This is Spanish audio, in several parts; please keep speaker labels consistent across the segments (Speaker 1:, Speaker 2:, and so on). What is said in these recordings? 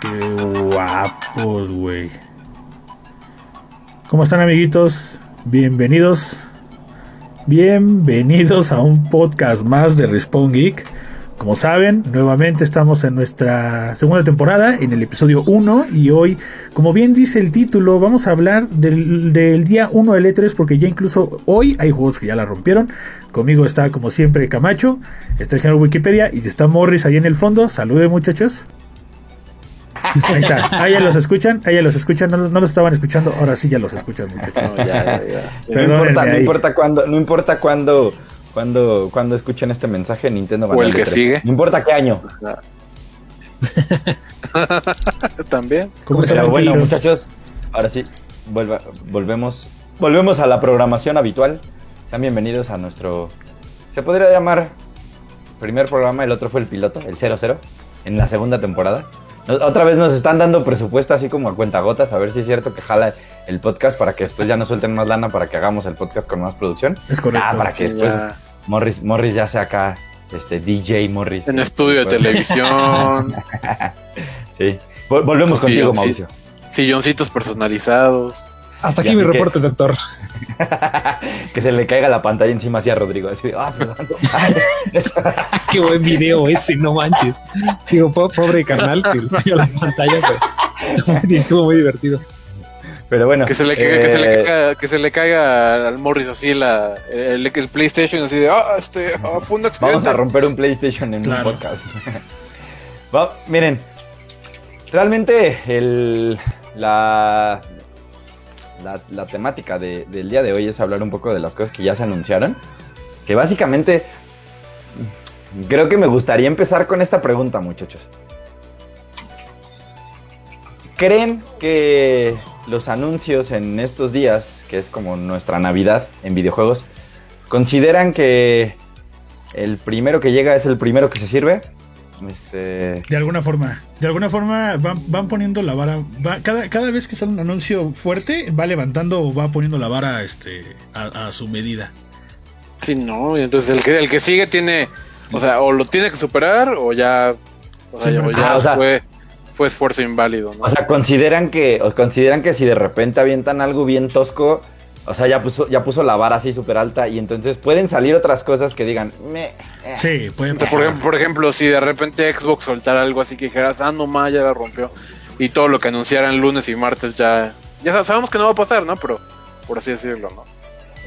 Speaker 1: Qué guapos, güey. ¿Cómo están, amiguitos? Bienvenidos. Bienvenidos a un podcast más de Respawn Geek. Como saben, nuevamente estamos en nuestra segunda temporada, en el episodio 1, y hoy, como bien dice el título, vamos a hablar del, día 1 del E3, porque ya incluso hoy hay juegos que ya la rompieron. Conmigo está, como siempre, Camacho, está el señor Wikipedia, y está Morris ahí en el fondo. Salude, muchachos. Ahí está, ahí ya los escuchan, ahí ya los escuchan, no, no, los estaban escuchando, ahora sí ya los escuchan, muchachos.
Speaker 2: No, ya, ya, no importa, no importa cuándo, no importa cuándo cuando, cuando escuchen este mensaje, Nintendo
Speaker 3: va a O el que sigue.
Speaker 2: No importa qué año.
Speaker 3: También.
Speaker 2: Pero bueno, muchachos, ahora sí, volvemos, volvemos a la programación habitual. Sean bienvenidos a nuestro. Se podría llamar primer programa, el otro fue el piloto, el 00, en la segunda temporada. Otra vez nos están dando presupuesto así como a cuentagotas, a ver si es cierto que jala el podcast para que después ya no suelten más lana para que hagamos el podcast con más producción.
Speaker 1: Es correcto.
Speaker 2: Ah, para que después Morris, Morris ya sea acá, este DJ Morris.
Speaker 3: En estudio de televisión.
Speaker 2: sí. volvemos contigo, Mauricio.
Speaker 3: Silloncitos personalizados.
Speaker 1: Hasta aquí mi reporte, doctor.
Speaker 2: que se le caiga la pantalla encima así a Rodrigo. Así, ah, perdón.
Speaker 1: Qué buen video ese, no manches. Digo, pobre carnal que le la pantalla, pero estuvo muy divertido.
Speaker 2: Pero bueno.
Speaker 3: Que se le, caiga, que se le eh, caiga, que se le caiga al Morris así la, el, PlayStation así de, ah, este, ah, fue un accidente.
Speaker 2: Vamos a romper un PlayStation en un podcast. miren, realmente el, la, la, temática del día de hoy es hablar un poco de las cosas que ya se anunciaron. Que básicamente creo que me gustaría empezar con esta pregunta, muchachos. ¿Creen que los anuncios en estos días, que es como nuestra Navidad en videojuegos, consideran que el primero que llega es el primero que se sirve? Este...
Speaker 1: De alguna forma, de alguna forma van, poniendo la vara. cada, cada vez que sale un anuncio fuerte, va levantando o va poniendo la vara este, a, su medida.
Speaker 3: Sí, no, y entonces el que, el que sigue tiene, o sea, o lo tiene que superar o ya, o sea, ya, fue, fue, esfuerzo inválido.
Speaker 2: O sea, consideran que, o consideran que si de repente avientan algo bien tosco, o sea, ya puso, ya puso la vara así súper alta y entonces pueden salir otras cosas que digan, me.
Speaker 1: Eh". Sí, pueden
Speaker 3: pasar. Por, ejemplo, si de repente Xbox soltara algo así que dijeras, ah, no más, ya la rompió. Y todo lo que anunciaran lunes y martes ya. Ya sabemos que no va a pasar, ¿no? Pero por así decirlo, ¿no?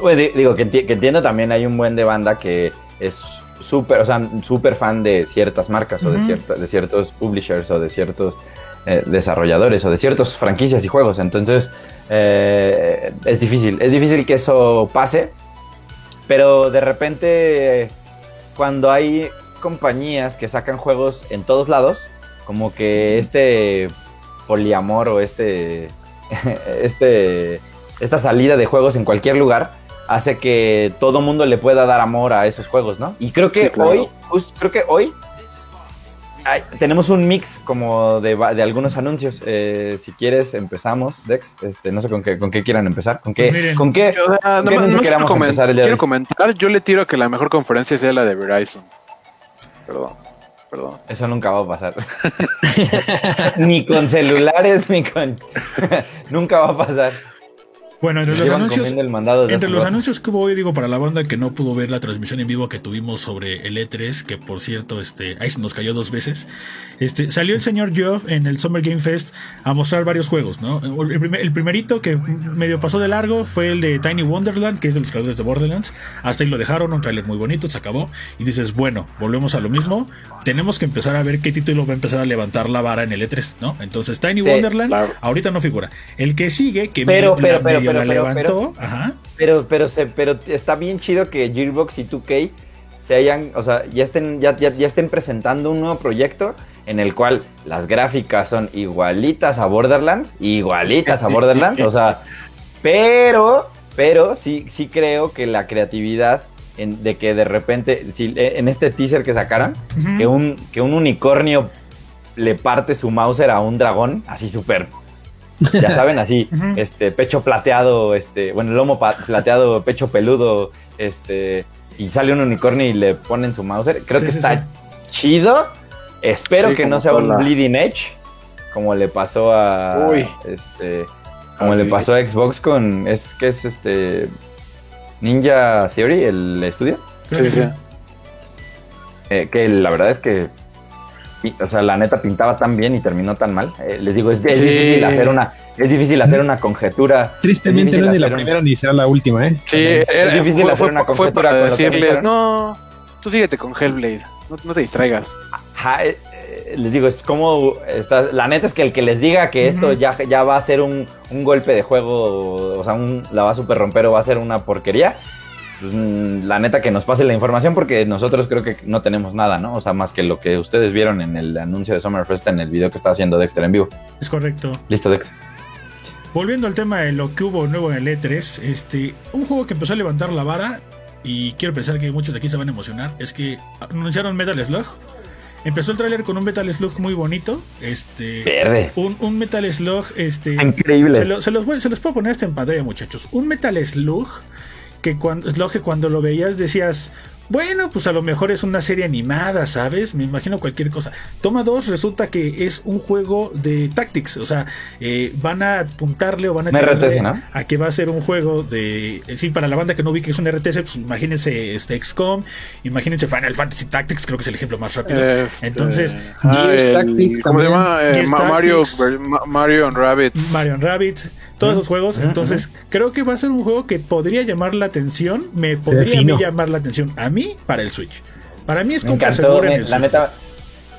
Speaker 2: digo, que, entiendo también hay un buen de banda que es súper, o sea, súper fan de ciertas marcas o de, cierta, de ciertos publishers o de ciertos eh, desarrolladores o de ciertas franquicias y juegos. Entonces, eh, es difícil, es difícil que eso pase, pero de repente cuando hay compañías que sacan juegos en todos lados, como que este poliamor o este, este, esta salida de juegos en cualquier lugar hace que todo mundo le pueda dar amor a esos juegos, ¿no? Y creo que hoy, creo que hoy tenemos un mix como de, algunos anuncios. Eh, si quieres, empezamos, Dex. Este, no sé con qué, con qué quieran empezar. ¿Con qué? ¿Con qué? Yo,
Speaker 3: no, quiero, comentar, quiero comentar. Yo le tiro que la mejor conferencia sea la de Verizon. Perdón. Perdón.
Speaker 2: Eso nunca va a pasar. ni con celulares, ni con. nunca va a pasar.
Speaker 1: Bueno, entre los anuncios, entre los anuncios que hubo hoy, digo, para la banda que no pudo ver la transmisión en vivo que tuvimos sobre el E3, que por cierto, este, ahí se nos cayó dos veces, este, salió el señor Geoff en el Summer Game Fest a mostrar varios juegos, ¿no? El, primerito que medio pasó de largo fue el de Tiny Wonderland, que es de los creadores de Borderlands. Hasta ahí lo dejaron, un trailer muy bonito, se acabó. Y dices, bueno, volvemos a lo mismo. Tenemos que empezar a ver qué título va a empezar a levantar la vara en el E3, ¿no? Entonces, Tiny Wonderland, ahorita no figura. El que sigue, que
Speaker 2: pero, pero, pero, pero, Pero, pero, se, pero está bien chido que Gearbox y 2K se hayan, o sea, ya estén, ya, ya, estén presentando un nuevo proyecto en el cual las gráficas son igualitas a Borderlands, igualitas a Borderlands, o sea, pero, pero sí, sí creo que la creatividad de que de repente, si, eh, en este teaser que sacaron, que, un, que un unicornio le parte su Mauser a un dragón, así súper ya saben, así, este, pecho plateado, este, bueno, lomo plateado, pecho peludo, este, y sale un unicornio y le ponen su mouse. Creo que está chido. Espero que no sea un Bleeding Edge, como le pasó a este como le pasó a Xbox con es que es este Ninja Theory el estudio.
Speaker 3: Sí sí
Speaker 2: eh, que la verdad es que o sea la neta pintaba tan bien y terminó tan mal. Eh, les digo es, difícil hacer una es difícil hacer una conjetura.
Speaker 4: Tristemente no es ni la primera ni será la última eh
Speaker 3: sí es difícil hacer una conjetura para decirles no tú síguete con Hellblade no, no te distraigas
Speaker 2: Ajá, eh, les digo, es como. Está, la neta es que el que les diga que esto ya, ya va a ser un, golpe de juego, o sea, la va a super romper o va a ser una porquería. Pues, mm, la neta que nos pase la información porque nosotros creo que no tenemos nada, ¿no? O sea, más que lo que ustedes vieron en el anuncio de Summerfest en el video que está haciendo Dexter en vivo.
Speaker 1: Es correcto.
Speaker 2: Listo, Dex.
Speaker 1: Volviendo al tema de lo que hubo nuevo en el E3, este, un juego que empezó a levantar la vara y quiero pensar que muchos de aquí se van a emocionar, es que anunciaron Metal Slug Empezó el tráiler con un Metal Slug muy bonito. Este.
Speaker 2: Verde.
Speaker 1: Un, Metal Slug. Este.
Speaker 2: Increíble.
Speaker 1: Se, los se los puedo poner hasta en pantalla, muchachos. Un Metal Slug. Que cuando, Slug que cuando lo veías decías. Bueno, pues a lo mejor es una serie animada, ¿sabes? Me imagino cualquier cosa. Toma 2 resulta que es un juego de tactics. O sea, eh, van a apuntarle o van a
Speaker 2: RTS, ¿no?
Speaker 1: a que va a ser un juego de. Eh, sí, para la banda que no vi que es un RTS, pues imagínense este XCOM, imagínense Final Fantasy Tactics, creo que es el ejemplo más rápido. Este, Entonces,
Speaker 3: ah, ¿cómo se llama? Eh, Mario, Mario Rabbits.
Speaker 1: Mario Rabbits todos esos juegos. Entonces, creo que va a ser un juego que podría llamar la atención. Me podría llamar la atención a mí para el Switch. Para mí es como
Speaker 2: me, La neta,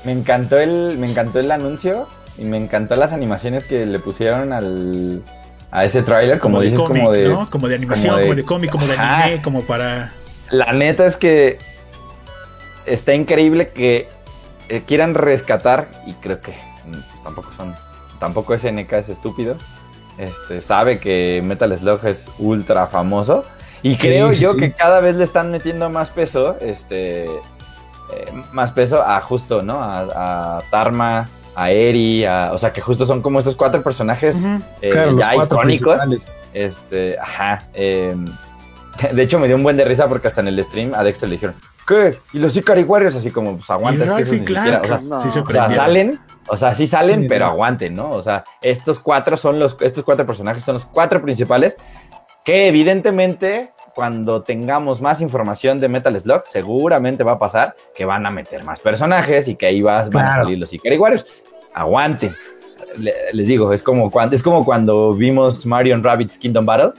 Speaker 2: me encantó el, me encantó el anuncio y me encantó las animaciones que le pusieron al a ese tráiler, como, dices, como de
Speaker 1: como de animación, como de, cómic, como de anime, como para
Speaker 2: La neta es que está increíble que eh, quieran rescatar y creo que mm, tampoco son tampoco SNK es estúpido este, sabe que Metal Slug es ultra famoso. Y creo yo que cada vez le están metiendo más peso, este, eh, más peso a justo, ¿no? A, Tarma, a Eri, o sea, que justo son como estos cuatro personajes eh, ya icónicos. Este, ajá. Em, de hecho, me dio un buen de risa porque hasta en el stream a Dexter le dijeron, ¿qué? Y los Ikari Warriors, así como, pues aguantas que eso siquiera, o sea, salen o sea, sí salen, pero aguanten, ¿no? O sea, estos cuatro son los, estos cuatro personajes son los cuatro principales que evidentemente cuando tengamos más información de Metal Slug, seguramente va a pasar que van a meter más personajes y que ahí van a salir los Ikari Warriors. Aguanten. les digo, es como, cuando, es como cuando vimos Mario Rabbit's Kingdom Battle,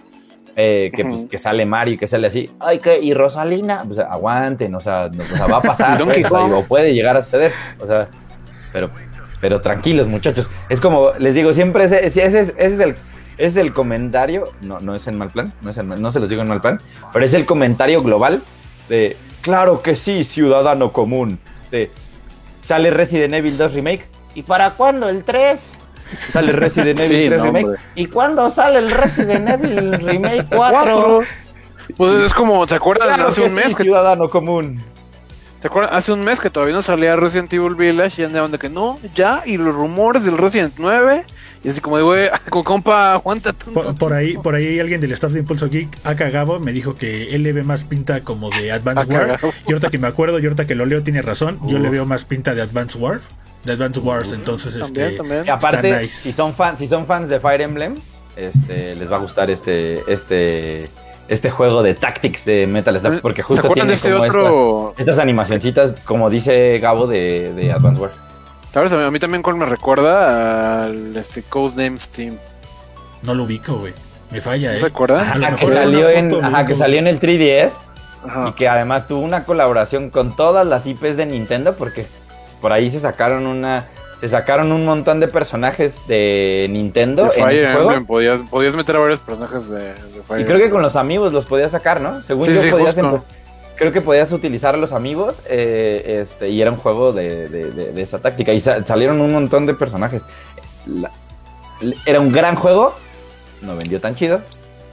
Speaker 2: eh, que, pues, que sale Mario y que sale así, ay, que, y Rosalina, pues aguanten, o sea, o sea va a pasar, pues, o puede llegar a suceder, o sea, pero pero tranquilos, muchachos. Es como, les digo, siempre ese, ese, ese, es el es el comentario, no, no es en mal plan, no, es no se los digo en mal plan, pero es el comentario global de, claro que sí, ciudadano común, de, sale Resident Evil 2 Remake, ¿y para cuándo el 3? Sale Resident Evil 3 Remake, ¿y cuándo sale el Resident Evil Remake 4?
Speaker 3: Pues es como, ¿se acuerdan? hace un mes
Speaker 2: que... Ciudadano común.
Speaker 3: ¿Se acuerdan? Hace un mes que todavía no salía Resident Evil Village y andaban de que no, ya, y los rumores del Resident 9. Y así como de, güey, como compa, aguanta
Speaker 1: por, ahí, por ahí alguien del staff de Impulso Geek ha cagado, me dijo que él le ve más pinta como de Advance War. Y ahorita que me acuerdo, y ahorita que lo leo tiene razón, yo le veo más pinta de Advance War. De Advance Wars, entonces este.
Speaker 2: Y aparte, si son fans, si son fans de Fire Emblem, este, les va a gustar este, este este juego de tactics de Metal Slug, porque justo tiene este como otro... estas, animacioncitas, como dice Gabo de, de Advance War.
Speaker 3: ¿Sabes? A mí también me recuerda al este Codename Steam.
Speaker 1: No lo ubico, güey. Me falla, ¿eh?
Speaker 3: ¿No se acuerda?
Speaker 2: Ajá, que salió, en, ajá, que salió en el 3DS y que además tuvo una colaboración con todas las IPs de Nintendo porque por ahí se sacaron una se sacaron un montón de personajes de Nintendo en ese juego.
Speaker 3: Podías, meter a varios personajes de,
Speaker 2: Fire Y creo que con los amigos los podías sacar, ¿no? Según yo podías creo que podías utilizar a los amigos eh, este, y era un juego de, esa táctica. Y salieron un montón de personajes. era un gran juego, no vendió tan chido,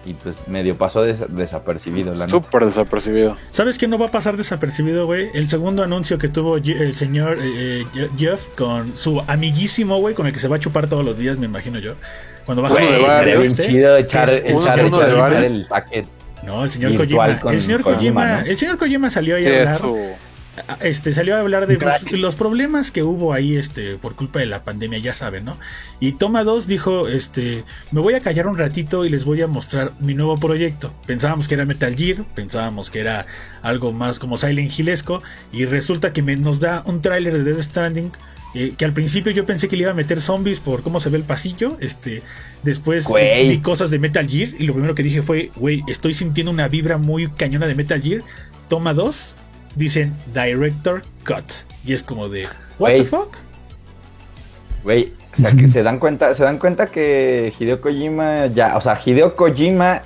Speaker 2: y pues medio pasó desapercibido. La
Speaker 3: Súper desapercibido.
Speaker 1: ¿Sabes qué no va a pasar desapercibido, güey? El segundo anuncio que tuvo el señor eh, eh, Jeff con su amiguísimo, güey, con el que se va a chupar todos los días, me imagino yo. Cuando va
Speaker 2: a bien chido echar, echar, echar, el paquete.
Speaker 1: No, el señor Kojima. El señor Kojima, el señor Kojima salió ahí a hablar. Este salió a hablar de pues, los problemas que hubo ahí este por culpa de la pandemia, ya saben, ¿no? Y Toma 2 dijo, este, me voy a callar un ratito y les voy a mostrar mi nuevo proyecto. Pensábamos que era Metal Gear, pensábamos que era algo más como Silent Hillesco y resulta que nos da un tráiler de Death Stranding eh, que al principio yo pensé que le iba a meter zombies por cómo se ve el pasillo. Este, después vi cosas de Metal Gear y lo primero que dije fue, güey, estoy sintiendo una vibra muy cañona de Metal Gear. Toma dos, dicen Director Cut. Y es como de, ¿What the fuck?
Speaker 2: Güey, o sea, que se dan cuenta, se dan cuenta que Hideo Kojima ya, o sea, Hideo Kojima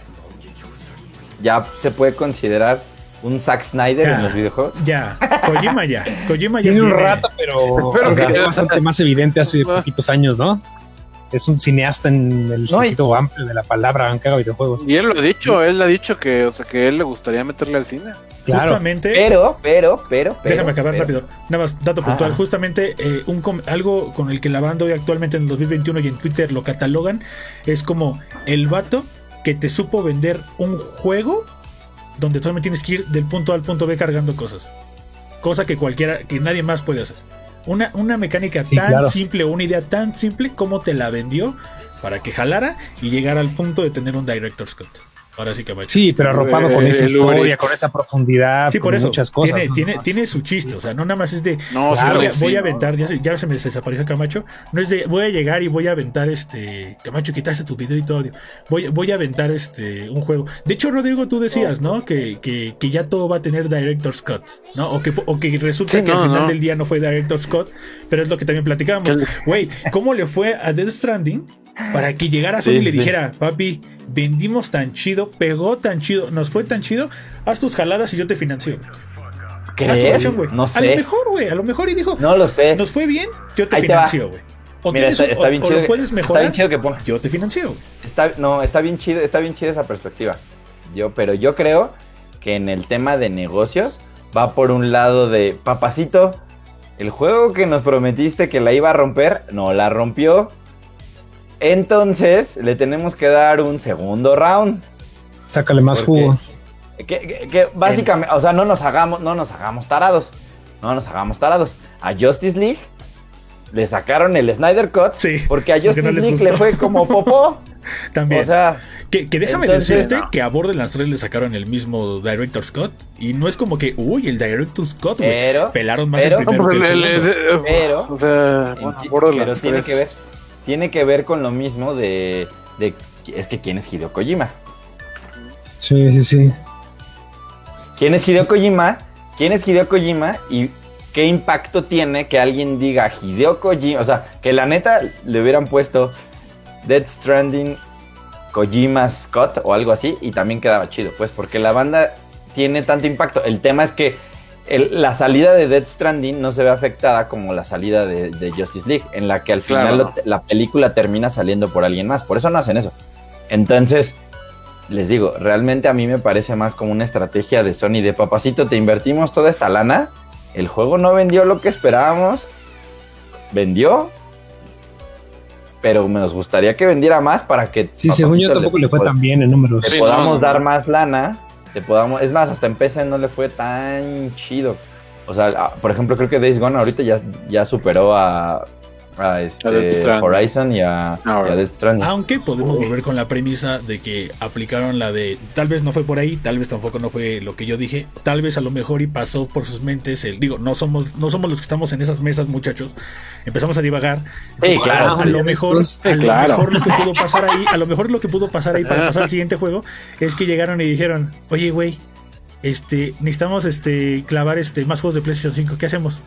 Speaker 2: ya se puede considerar un Zack Snyder en los videojuegos.
Speaker 1: Ya, Kojima ya. Kojima ya
Speaker 4: tiene un rato, pero, pero que bastante más evidente hace poquitos años, ¿no? Es un cineasta en el sentido amplio de la palabra, aunque haga videojuegos.
Speaker 3: Y él lo ha dicho, él ha dicho que, o sea, que él le gustaría meterle al cine.
Speaker 1: Justamente.
Speaker 2: Pero, pero, pero,
Speaker 1: Déjame acabar rápido. Nada más, dato puntual. Justamente, eh, un algo con el que la banda hoy actualmente en el 2021 y en Twitter lo catalogan es como el vato que te supo vender un juego donde solamente tienes que ir del punto A al punto B cargando cosas. Cosa que cualquiera, que nadie más puede hacer. Una, una mecánica tan simple, una idea tan simple como te la vendió para que jalara y llegara al punto de tener un Director's Cut. Ahora sí que
Speaker 4: Sí, pero arropado con esa historia, con esa profundidad, sí, por eso, muchas cosas.
Speaker 1: Tiene, tiene, tiene, su chiste, o sea, no nada más es de no, voy, a aventar, ya se, ya se me desapareció Camacho. No es de voy a llegar y voy a aventar este. Camacho, quitaste tu video y todo. Voy, voy a aventar este un juego. De hecho, Rodrigo, tú decías, ¿no? Que, que, que ya todo va a tener Director's Cut, ¿no? O que, o que resulta que al final del día no fue Director's Cut, pero es lo que también platicábamos. Güey, ¿cómo le fue a Death Stranding para que llegara Sony y le dijera, papi? vendimos tan chido, pegó tan chido, nos fue tan chido, haz tus jaladas y yo te financio.
Speaker 2: ¿Crees? No sé.
Speaker 1: A lo mejor, güey, a lo mejor y dijo,
Speaker 2: no lo sé.
Speaker 1: Nos fue bien, yo te financio, güey.
Speaker 2: O, Mira, está, bien chido,
Speaker 1: lo puedes mejorar.
Speaker 2: Está bien chido que ponga.
Speaker 1: Yo te financio.
Speaker 2: Está, no, está bien chido, está bien chida esa perspectiva. Yo, pero yo creo que en el tema de negocios va por un lado de papacito, el juego que nos prometiste que la iba a romper, no la rompió. Entonces, le tenemos que dar un segundo round.
Speaker 4: Sácale más jugo.
Speaker 2: Que, básicamente, o sea, no nos hagamos, no nos hagamos tarados. No nos hagamos tarados. A Justice League le sacaron el Snyder Cut. Sí, porque a Justice League le fue como popó.
Speaker 1: También. O sea, que, déjame decirte que a Borderlands 3 le sacaron el mismo Director's Cut. Y no es como que, uy, el Director's Cut,
Speaker 2: Pero,
Speaker 1: Pelaron más el primero que
Speaker 2: el Pero, o sea, pero tiene que ver tiene que ver con lo mismo de, de es que quién es Hideo Kojima.
Speaker 4: Sí, sí, sí.
Speaker 2: ¿Quién es Hideo Kojima? ¿Quién es Hideo Kojima? Y qué impacto tiene que alguien diga Hideo Kojima, o sea, que la neta le hubieran puesto Dead Stranding Kojima Scott o algo así y también quedaba chido, pues porque la banda tiene tanto impacto. El tema es que la salida de Dead Stranding no se ve afectada como la salida de, Justice League, en la que al final la película termina saliendo por alguien más. Por eso no hacen eso. Entonces, les digo, realmente a mí me parece más como una estrategia de Sony de papacito, te invertimos toda esta lana, el juego no vendió lo que esperábamos, vendió, pero nos gustaría que vendiera más para que...
Speaker 4: Sí, según yo tampoco le, fue tan bien en números.
Speaker 2: podamos dar más lana podamos. Es más, hasta en PC no le fue tan chido. O sea, por ejemplo, creo que Days Gone ahorita ya, ya superó a, a, este, Horizon y a, ah, Death Stranding.
Speaker 1: Aunque podemos volver con la premisa de que aplicaron la de tal vez no fue por ahí, tal vez tampoco no fue lo que yo dije, tal vez a lo mejor y pasó por sus mentes el digo, no somos no somos los que estamos en esas mesas, muchachos. Empezamos a divagar.
Speaker 2: claro,
Speaker 1: a, lo mejor a lo mejor lo que pudo pasar ahí, a lo mejor lo que pudo pasar ahí para pasar al siguiente juego es que llegaron y dijeron, "Oye, güey, este necesitamos este clavar este más juegos de PlayStation 5, ¿qué hacemos?"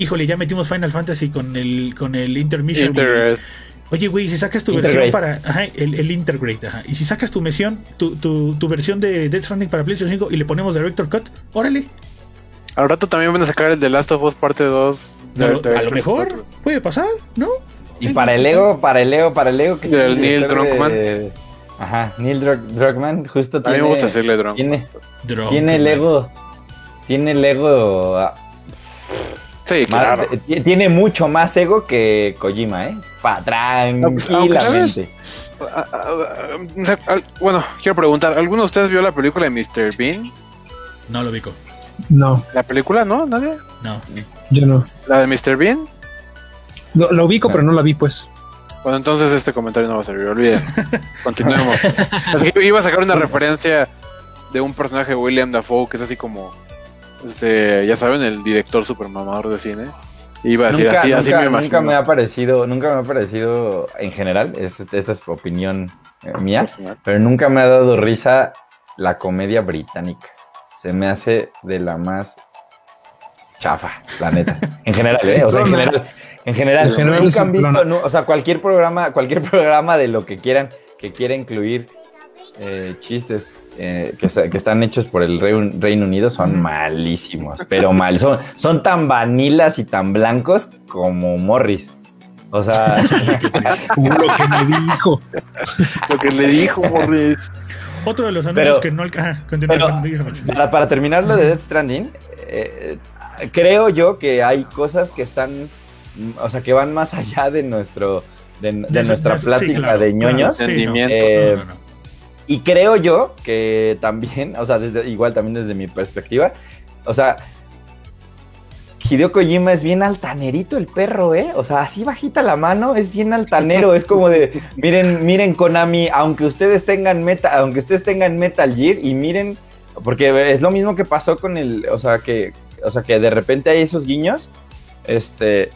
Speaker 1: Híjole, ya metimos Final Fantasy con el, con el Intermission. Oye, güey, si sacas tu versión para. Ajá, el, el Intergrade, ajá. Y si sacas tu versión, tu, tu, tu versión de Death Stranding para PlayStation 5 y le ponemos Director Cut, órale.
Speaker 3: Al rato también van a sacar el de Last of Us parte 2.
Speaker 1: a lo mejor puede pasar, ¿no?
Speaker 2: Y para el ego, para el ego, para el ego
Speaker 3: que el Neil Druckmann.
Speaker 2: Ajá, Neil Druckmann justo
Speaker 3: tiene. A mí me gusta hacerle
Speaker 2: Tiene, tiene el ego. Tiene el ego
Speaker 3: Sí, claro.
Speaker 2: tiene mucho más ego que Kojima, ¿eh? Pa, tranquilamente.
Speaker 3: Ah, bueno, quiero preguntar, ¿alguno de ustedes vio la película de Mr. Bean?
Speaker 1: No lo vi.
Speaker 4: No.
Speaker 3: ¿La película no? ¿Nadie?
Speaker 1: No.
Speaker 4: Yo no.
Speaker 3: ¿La de Mr. Bean?
Speaker 4: Lo, lo ubico, pero no la vi, pues.
Speaker 3: Bueno, entonces este comentario no va a servir, olviden. Continuemos. Es que iba a sacar una referencia de un personaje de William Dafoe que es así como, este, ya saben, el director super mamador de cine. Iba a decir
Speaker 2: Nunca,
Speaker 3: así,
Speaker 2: nunca,
Speaker 3: así me imagino.
Speaker 2: nunca me ha parecido, nunca me ha parecido en general, es- esta es opinión eh, mía,
Speaker 3: Personal.
Speaker 2: pero nunca me ha dado risa la comedia británica. Se me hace de la más chafa, la neta. En general, ¿eh? O sea, en general. En general,
Speaker 4: En general
Speaker 2: nunca han visto, o sea, cualquier programa, cualquier programa de lo que quieran, que quiera incluir eh, chistes eh, que, están hechos por el Reu- Reino Unido son malísimos, pero mal. Son, son tan vanilas y tan blancos como Morris. O sea,
Speaker 4: lo que me dijo.
Speaker 3: Lo que le dijo Morris.
Speaker 1: Otro de los anuncios
Speaker 2: Pero-
Speaker 1: que no alcanza.
Speaker 2: para, para terminar lo de Death Stranding, eh, creo yo que hay cosas que están, o sea, que van más allá de nuestro, de, de
Speaker 1: De-
Speaker 2: nuestra
Speaker 1: de- sí,
Speaker 2: plática
Speaker 1: claro,
Speaker 2: de
Speaker 1: claro,
Speaker 2: ñoños.
Speaker 1: sí, no.
Speaker 3: Entendimiento.
Speaker 2: Eh,
Speaker 1: No, no, no.
Speaker 2: Y creo yo que también, o sea, igual también desde mi perspectiva, o sea, Hideo Kojima es bien altanerito el perro, ¿eh? O sea, así bajita la mano, es bien altanero, es como de, miren, miren Konami, aunque ustedes tengan meta, aunque ustedes tengan Metal Gear y miren, porque es lo mismo que pasó con el, o sea, que, o sea, que de repente hay esos guiños, este,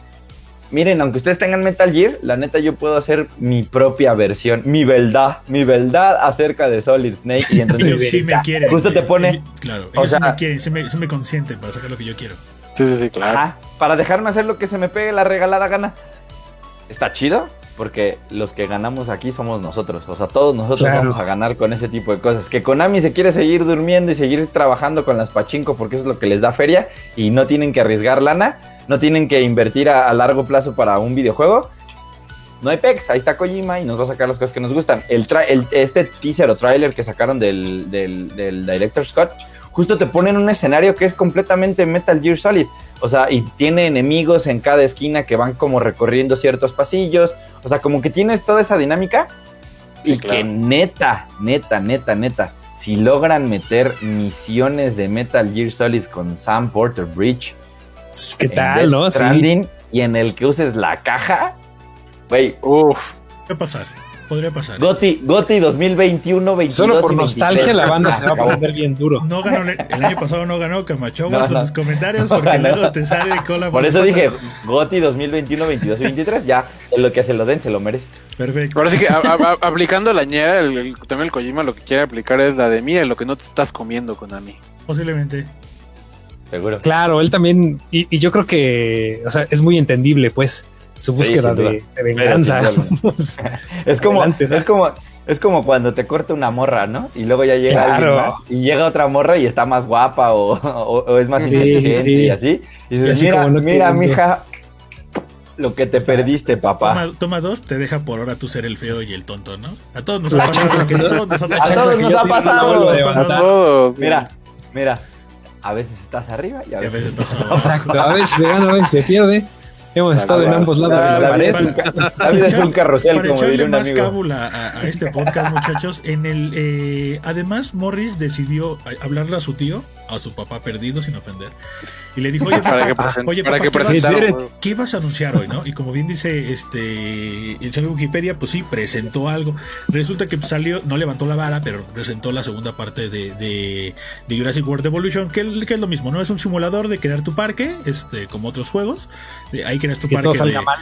Speaker 2: miren, aunque ustedes tengan Metal Gear, la neta yo puedo hacer mi propia versión, mi verdad, mi verdad acerca de Solid Snake y entonces
Speaker 1: Ellos sí me quieren.
Speaker 2: justo te
Speaker 1: güey.
Speaker 2: pone,
Speaker 1: Ellos- Claro,
Speaker 2: o
Speaker 1: sí
Speaker 2: sea-
Speaker 1: me quieren, sí me, sí me consienten para sacar lo que yo quiero.
Speaker 3: Sí, sí, sí, claro.
Speaker 2: Ajá, para dejarme hacer lo que se me pegue la regalada gana. Está chido, porque los que ganamos aquí somos nosotros. O sea, todos nosotros
Speaker 4: Claro.
Speaker 2: vamos a ganar con ese tipo de cosas. Que Konami se quiere seguir durmiendo y seguir trabajando con las pachinko porque eso es lo que les da feria y no tienen que arriesgar lana, no tienen que invertir a, a largo plazo para un videojuego. No hay pex, ahí está Kojima y nos va a sacar las cosas que nos gustan. El, el- este teaser o trailer que sacaron del, del, del Director Scott, justo te ponen un escenario que es completamente Metal Gear Solid. O sea, y tiene enemigos en cada esquina que van como recorriendo ciertos pasillos. O sea, como que tienes toda esa dinámica.
Speaker 3: Sí,
Speaker 2: y
Speaker 3: claro.
Speaker 2: que neta, neta, neta, neta, si logran meter misiones de Metal Gear Solid con Sam Porter Bridge
Speaker 4: ¿Qué
Speaker 2: en
Speaker 4: tal, no? Sí.
Speaker 2: Stranding y en el que uses la caja, güey,
Speaker 3: Uf.
Speaker 1: ¿Qué pasar? Podría pasar.
Speaker 2: Goti, Goti 2021, 22
Speaker 4: Solo por
Speaker 2: y 23.
Speaker 4: nostalgia la banda se va a poner bien duro.
Speaker 1: No ganó el, año pasado, no ganó Camacho
Speaker 2: No,
Speaker 1: con
Speaker 2: no.
Speaker 1: tus comentarios
Speaker 2: No
Speaker 1: porque luego te sale cola.
Speaker 2: Por
Speaker 1: por
Speaker 2: eso dije. Goti 2021, 22 y 23, ya, lo que se lo den, se lo merece.
Speaker 1: Perfecto.
Speaker 3: Ahora sí que a- a- aplicando la ñera, el, el- también el Kojima lo que quiere aplicar es la de mira lo que no te estás comiendo con Ami.
Speaker 1: Posiblemente.
Speaker 2: Seguro.
Speaker 4: Claro, él también, y, y yo creo que, o sea, es muy entendible, pues, su búsqueda de, de venganza.
Speaker 2: Es como,
Speaker 4: Adelante,
Speaker 2: es como, es como cuando te corta una morra, ¿no? Y luego ya llega
Speaker 4: Claro.
Speaker 2: alguien más, y llega otra morra y está más guapa o, o- o es más
Speaker 4: Sí,
Speaker 2: inteligente
Speaker 4: sí.
Speaker 2: y así. Y dices,
Speaker 4: Y así
Speaker 2: mira,
Speaker 4: no
Speaker 2: mira, mija, lo que te perdiste, papá.
Speaker 1: Toma, toma dos, te deja por ahora tú ser el feo y el tonto, ¿no? A todos nos ha pasado. a todos nos ha pasado.
Speaker 2: Mira, mira, a veces estás arriba y a
Speaker 1: Y a
Speaker 2: veces, estás abajo.
Speaker 4: Exacto, a veces se gana, a veces se pierde. Hemos estado en ambos lados
Speaker 2: La,
Speaker 4: de la
Speaker 2: vida
Speaker 4: pared.
Speaker 2: es un, la vida es un carrusel,
Speaker 1: Para
Speaker 2: como
Speaker 1: echarle
Speaker 2: diría un
Speaker 1: más
Speaker 2: amigo.
Speaker 1: cábula a, a este podcast, muchachos, en el eh, además Morris decidió a- hablarle a su tío, a su papá perdido, sin ofender, y le dijo, oye,
Speaker 3: Para que,
Speaker 1: papá,
Speaker 3: present-
Speaker 1: oye,
Speaker 3: para
Speaker 1: papá,
Speaker 3: que
Speaker 1: ¿qué vas-. ¿Qué vas a anunciar hoy, no? Y como bien dice este el señor Wikipedia, pues sí, presentó algo. Resulta que salió, no levantó la vara, pero presentó la segunda parte de, de, de Jurassic World Evolution, que, que es lo mismo, ¿no? Es un simulador de crear tu parque, este, como otros juegos. Ahí creas tu
Speaker 4: Que
Speaker 1: parque.
Speaker 4: todo salga
Speaker 1: de-
Speaker 4: mal.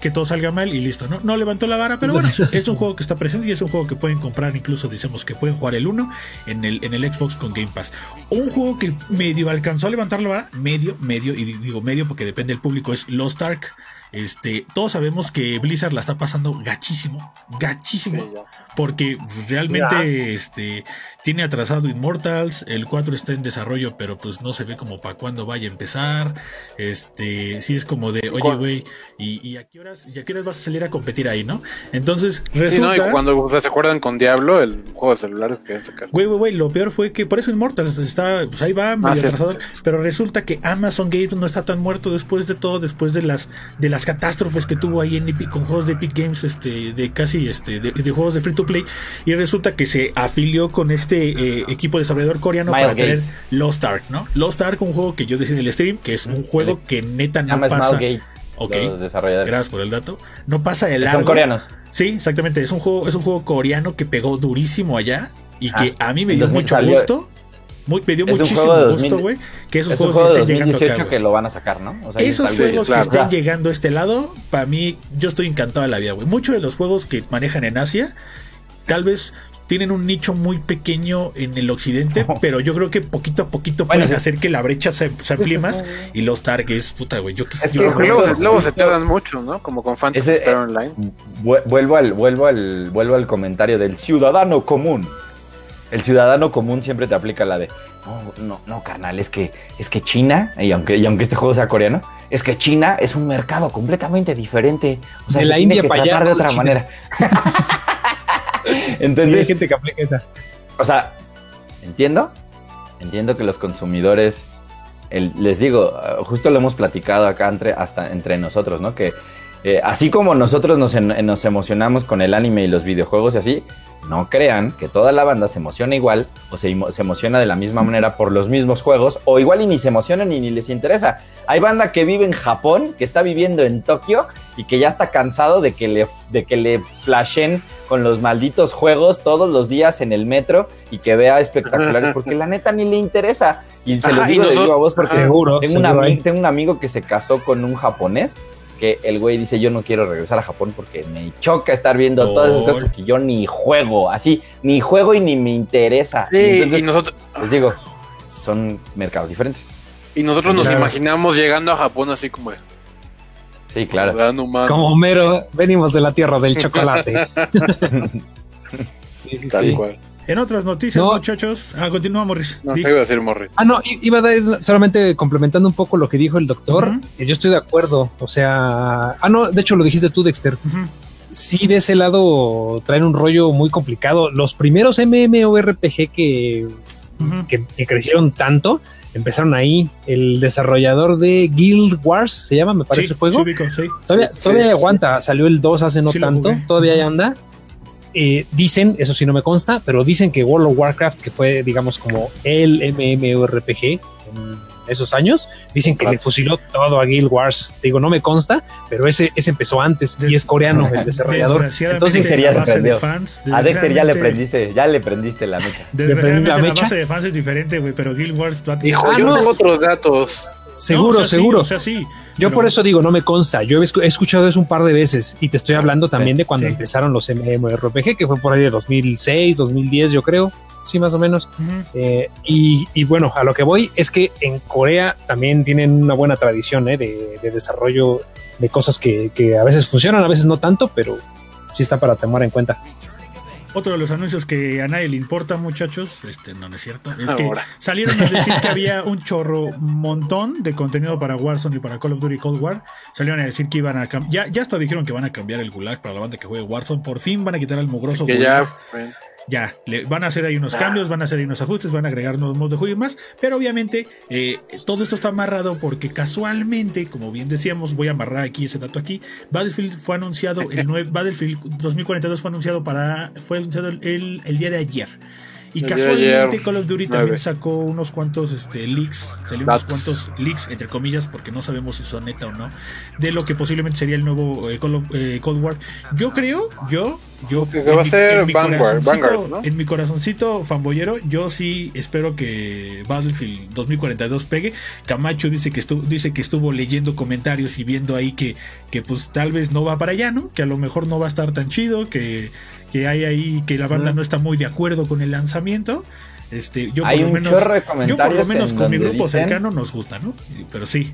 Speaker 1: Que todo salga mal y listo, ¿no? No levantó la vara, pero bueno, es un juego que está presente y es un juego que pueden comprar, incluso decimos que pueden jugar el 1 en el, en el Xbox con Game Pass. Un juego que medio alcanzó a levantar la vara, medio, medio, y digo medio porque depende del público, es Lost Ark. Este, todos sabemos que Blizzard la está pasando gachísimo, gachísimo,
Speaker 3: Sí,
Speaker 1: porque realmente este, tiene atrasado Immortals, el 4 está en desarrollo, pero pues no se ve como para cuándo vaya a empezar. Este, sí es como de, oye, güey, ¿y, y a qué horas, y a qué horas vas a salir a competir ahí, no? Entonces,
Speaker 3: Sí, ¿no?
Speaker 1: resulta.
Speaker 3: Y cuando o sea, se acuerdan con Diablo, el juego de celulares que sacar.
Speaker 1: Güey, güey, güey, lo peor fue que por eso Immortals está, pues ahí va, medio
Speaker 3: Ah, sí.
Speaker 1: atrasado, pero resulta que Amazon Games no está tan muerto después de todo, después de las de las catástrofes que tuvo ahí en Epic con juegos de Epic Games, este, de casi, este, de, juegos de free to play. Y resulta que se afilió con este eh, equipo desarrollador coreano para tener Lost Ark, ¿no? Lost Ark, un juego que yo decía en el stream, que es un juego que neta no pasa. Ok, gracias por el dato. No pasa el
Speaker 2: Son coreanos.
Speaker 1: Sí, exactamente. Es un juego, es un juego coreano que pegó durísimo allá y que a mí me dio mucho gusto. Muy, me dio muchísimo gusto, güey. Que esos juegos
Speaker 2: estén llegando acá, que lo van a sacar, ¿no?
Speaker 1: esos juegos que estén llegando a este lado, para mí, yo estoy encantado de la vida, güey. Muchos de los juegos que manejan en Asia, tal vez tienen un nicho muy pequeño en el occidente, pero yo creo que poquito a poquito pueden hacer que la brecha se, amplíe más y los targets, puta, güey, yo
Speaker 3: quisiera... luego, se tardan mucho, ¿no? Como con Fantasy Star eh, Online.
Speaker 2: Vuelvo al, vuelvo, al, vuelvo al comentario del ciudadano común. El ciudadano común siempre te aplica la de, no, no, no, carnal, es que, es que China, y aunque, y aunque este juego sea coreano, es que China es un mercado completamente diferente. O sea, de la India para allá, de otra manera.
Speaker 4: Entonces, hay gente que aplica esa.
Speaker 2: O sea, entiendo, entiendo que los consumidores, les digo, justo lo hemos platicado acá entre, hasta entre nosotros, ¿no? Que eh, así como nosotros nos, nos, emocionamos con el anime y los videojuegos y así, no crean que toda la banda se emociona igual o se, se, emociona de la misma manera por los mismos juegos o igual y ni se emocionan ni, ni les interesa. Hay banda que vive en Japón, que está viviendo en Tokio y que ya está cansado de que le, de que le flashen con los malditos juegos todos los días en el metro y que vea espectaculares porque la neta ni le interesa. Y se lo digo, a vos porque seguro, tengo, tengo un amigo que se casó con un japonés que el güey dice yo no quiero regresar a Japón porque me choca estar viendo todas esas cosas porque yo ni juego, así, ni juego y ni me interesa.
Speaker 3: Sí, y, nosotros...
Speaker 2: Les digo, son mercados diferentes.
Speaker 3: Y nosotros nos imaginamos llegando a Japón así como...
Speaker 2: Sí, claro.
Speaker 4: Como Homero, venimos de la tierra del chocolate.
Speaker 1: sí, sí, Tal cual. En otras noticias, muchachos. Ah, continúa, Morris.
Speaker 3: No, iba a decir Morris.
Speaker 4: Ah, no, iba a dar solamente complementando un poco lo que dijo el doctor. Yo estoy de acuerdo. O sea. Ah, no, de hecho lo dijiste tú, Dexter. Sí, de ese lado traen un rollo muy complicado. Los primeros MMORPG que, que, crecieron tanto empezaron ahí. El desarrollador de Guild Wars se llama, me parece el juego. Sí, todavía, todavía aguanta. Salió el 2 hace no tanto. Todavía ahí anda. Eh, dicen, eso sí no me consta, pero dicen que World of Warcraft, que fue, digamos, como el MMORPG en esos años, dicen que le fusiló todo a Guild Wars. Digo, no me consta, pero ese, ese empezó antes y es coreano el desarrollador.
Speaker 2: Entonces sería sorprendido. A Dexter ya le prendiste, ya le prendiste la mecha.
Speaker 1: la, base de fans es diferente, güey, pero Guild Wars...
Speaker 3: Hijo, yo tengo otros datos.
Speaker 4: Seguro, seguro. o sea, sí. Yo por eso digo, no me consta. Yo he escuchado eso un par de veces y te estoy hablando también de cuando empezaron los MMORPG, que fue por ahí de 2006, 2010, yo creo. Sí, más o menos. Eh, y, bueno, a lo que voy es que en Corea también tienen una buena tradición eh, de, desarrollo de cosas que, que a veces funcionan, a veces no tanto, pero sí está para tomar en cuenta.
Speaker 1: Otro de los anuncios que a nadie le importa, muchachos, este no, es cierto, es que salieron a decir que había un chorro montón de contenido para Warzone y para Call of Duty Cold War. Salieron a decir que iban a cambiar, ya, ya hasta dijeron que van a cambiar el Gulag para la banda que juegue Warzone. Por fin van a quitar al mugroso
Speaker 3: que ya,
Speaker 1: ya, le van a hacer ahí unos cambios, van a hacer ahí unos ajustes, van a agregar nuevos modos de juego y más, pero obviamente eh, todo esto está amarrado porque casualmente, como bien decíamos, voy a amarrar aquí ese dato aquí, Battlefield fue anunciado, el 9, Battlefield 2042 fue anunciado para, fue anunciado el, el día de ayer. Y casualmente Call of Duty también sacó unos cuantos este, leaks, salió unos cuantos leaks, entre comillas, porque no sabemos si son neta o no, de lo que posiblemente sería el nuevo eh, eh, Cold War. Yo creo, yo, yo.
Speaker 3: Que va a ser Vanguard, ¿no?
Speaker 1: En mi corazoncito fanboyero, yo sí espero que Battlefield 2042 pegue. Camacho dice que estuvo, dice que estuvo leyendo comentarios y viendo ahí que, que pues tal vez no va para allá, ¿no? Que a lo mejor no va a estar tan chido, que que hay ahí que la banda no está muy de acuerdo con el lanzamiento. Este, yo
Speaker 2: hay
Speaker 1: por lo
Speaker 2: menos, yo por lo
Speaker 1: menos con mi grupo cercano nos gusta, ¿no? Pero sí.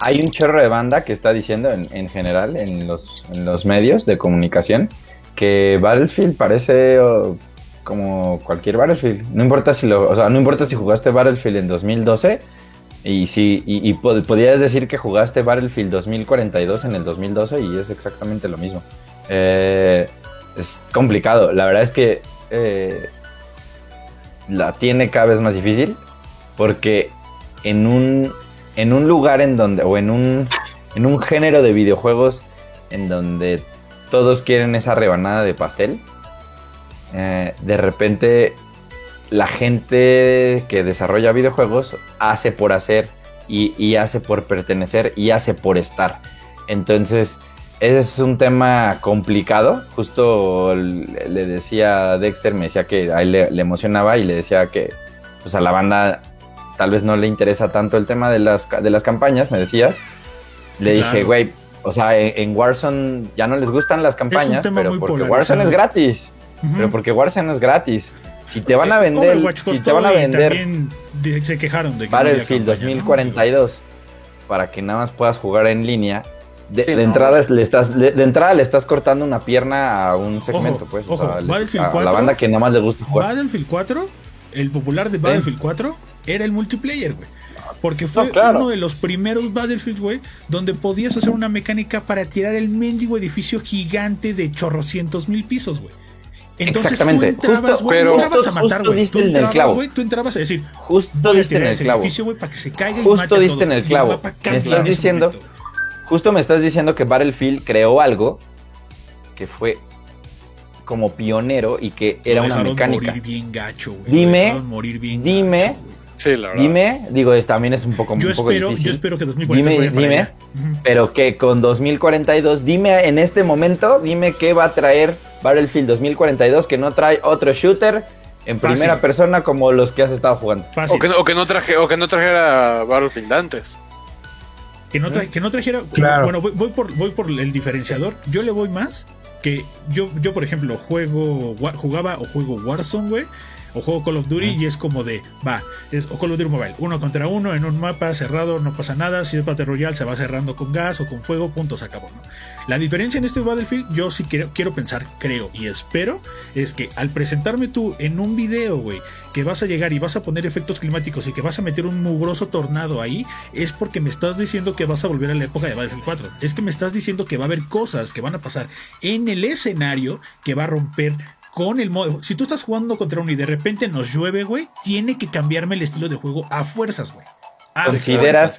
Speaker 2: Hay un chorro de banda que está diciendo en, general en los, en los, medios de comunicación que Battlefield parece como cualquier Battlefield. No importa si lo, o sea, no importa si jugaste Battlefield en 2012 y si y, podrías decir que jugaste Battlefield 2042 en el 2012 y es exactamente lo mismo. Eh, es complicado. La verdad es que eh, la tiene cada vez más difícil porque en un, en un lugar en donde, o en un, en un género de videojuegos en donde todos quieren esa rebanada de pastel, eh, de repente la gente que desarrolla videojuegos hace por hacer y, hace por pertenecer y hace por estar. Entonces, ese es un tema complicado. Justo le decía a Dexter, me decía que a él le, emocionaba y le decía que pues a la banda tal vez no le interesa tanto el tema de las, de las campañas, me decías. Le dije, güey, o sea, en, Warzone ya no les gustan las campañas, pero porque Warzone es gratis. Pero porque Warzone es gratis. Si te van a vender, si te van a vender,
Speaker 1: se quejaron de que
Speaker 2: Battlefield 2042 para que nada más puedas jugar en línea. De, entrada le estás de, entrada le estás cortando una pierna a un segmento, pues, a, la banda que nada más le gusta jugar.
Speaker 1: Battlefield 4, el popular de Battlefield 4 era el multiplayer, güey. Porque fue uno de los primeros Battlefields, güey, donde podías hacer una mecánica para tirar el mendigo edificio gigante de chorrocientos mil pisos, güey.
Speaker 2: Entonces, Exactamente. Tú entrabas,
Speaker 1: justo, pero, tú entrabas a matar, güey. Tú entrabas, güey, tú entrabas a decir,
Speaker 2: justo diste en el clavo. Edificio,
Speaker 1: para que se caiga
Speaker 2: justo diste en el clavo. Me estás diciendo, justo me estás diciendo que Battlefield creó algo que fue como pionero y que era una mecánica.
Speaker 1: Morir bien gacho, güey.
Speaker 2: Dime, morir bien dime, gacho, Sí, la verdad. Dime, digo, también es un poco,
Speaker 1: yo
Speaker 2: un poco
Speaker 1: espero,
Speaker 2: difícil.
Speaker 1: Yo espero que 2042
Speaker 2: Dime, dime, pero que con 2042, dime en este momento, dime qué va a traer Battlefield 2042 que no trae otro shooter en primera persona como los que has estado jugando.
Speaker 3: O que, o que, no traje, o que no trajera Battlefield antes.
Speaker 1: Que no, que no trajera. Bueno, voy, voy, por, voy por el diferenciador. Yo le voy más que yo, yo por ejemplo, juego, jugaba o juego Warzone, güey o juego Call of Duty y es como de, va, es o Call of Duty Mobile, uno contra uno en un mapa cerrado, no pasa nada, si es Battle Royale se va cerrando con gas o con fuego, punto, se acabó. La diferencia en este Battlefield, yo sí quiero, quiero pensar, creo y espero, es que al presentarme tú en un video, güey, que vas a llegar y vas a poner efectos climáticos y que vas a meter un mugroso tornado ahí, es porque me estás diciendo que vas a volver a la época de Battlefield 4. Es que me estás diciendo que va a haber cosas que van a pasar en el escenario que va a romper con el modo. Si tú estás jugando contra uno y de repente nos llueve, güey, tiene que cambiarme el estilo de juego a fuerzas, güey.
Speaker 2: ¿Consideras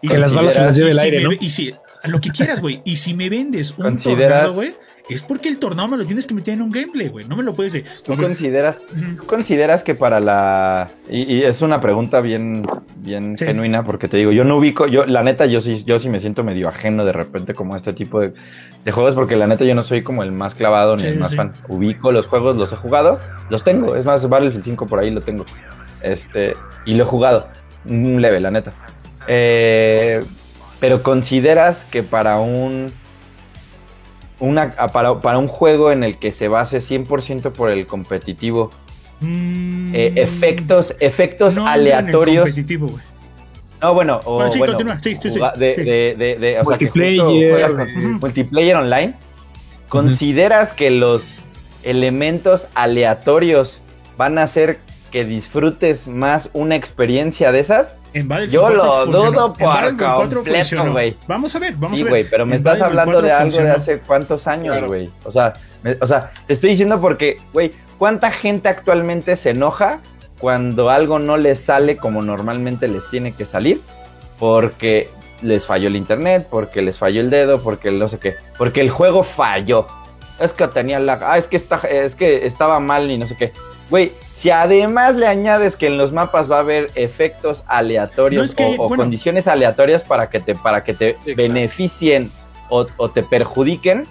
Speaker 4: y que las balas se las lleve el aire, ¿no?
Speaker 1: Y si, a lo que quieras, güey. Y si me vendes un tornado, güey, es porque el tornado me lo tienes que meter en un gameplay, güey. No me lo puedes decir.
Speaker 2: ¿Tú consideras, consideras que para la. Y, es una pregunta bien, bien genuina, porque te digo, yo no ubico, yo, la neta, yo sí, yo sí me siento medio ajeno de repente como a este tipo de, juegos, porque la neta yo no soy como el más clavado ni el más fan. Ubico los juegos, los he jugado, los tengo. Es más, Battlefield 5 por ahí lo tengo. Este, y lo he jugado. Un leve, la neta. Eh, pero consideras que para un una, para, un juego en el que se base 100% por el competitivo, mm. eh, efectos, efectos aleatorios. No, bueno, o bueno, de, multiplayer, multiplayer online. ¿Consideras que los elementos aleatorios van a hacer que disfrutes más una experiencia de esas? Yo lo dudo por completo, güey.
Speaker 1: Vamos a ver, vamos
Speaker 2: sí,
Speaker 1: a ver.
Speaker 2: güey, pero me estás hablando de algo de hace cuántos años, güey. O, sea, o sea, te estoy diciendo porque, güey, ¿cuánta gente actualmente se enoja cuando algo no les sale como normalmente les tiene que salir? Porque les falló el internet, porque les falló el dedo, porque no sé qué. Porque el juego falló. Es que tenía la... Ah, es que, está, es que estaba mal y no sé qué. Güey, si además le añades que en los mapas va a haber efectos aleatorios o, condiciones aleatorias para que te, para que te beneficien o, te perjudiquen,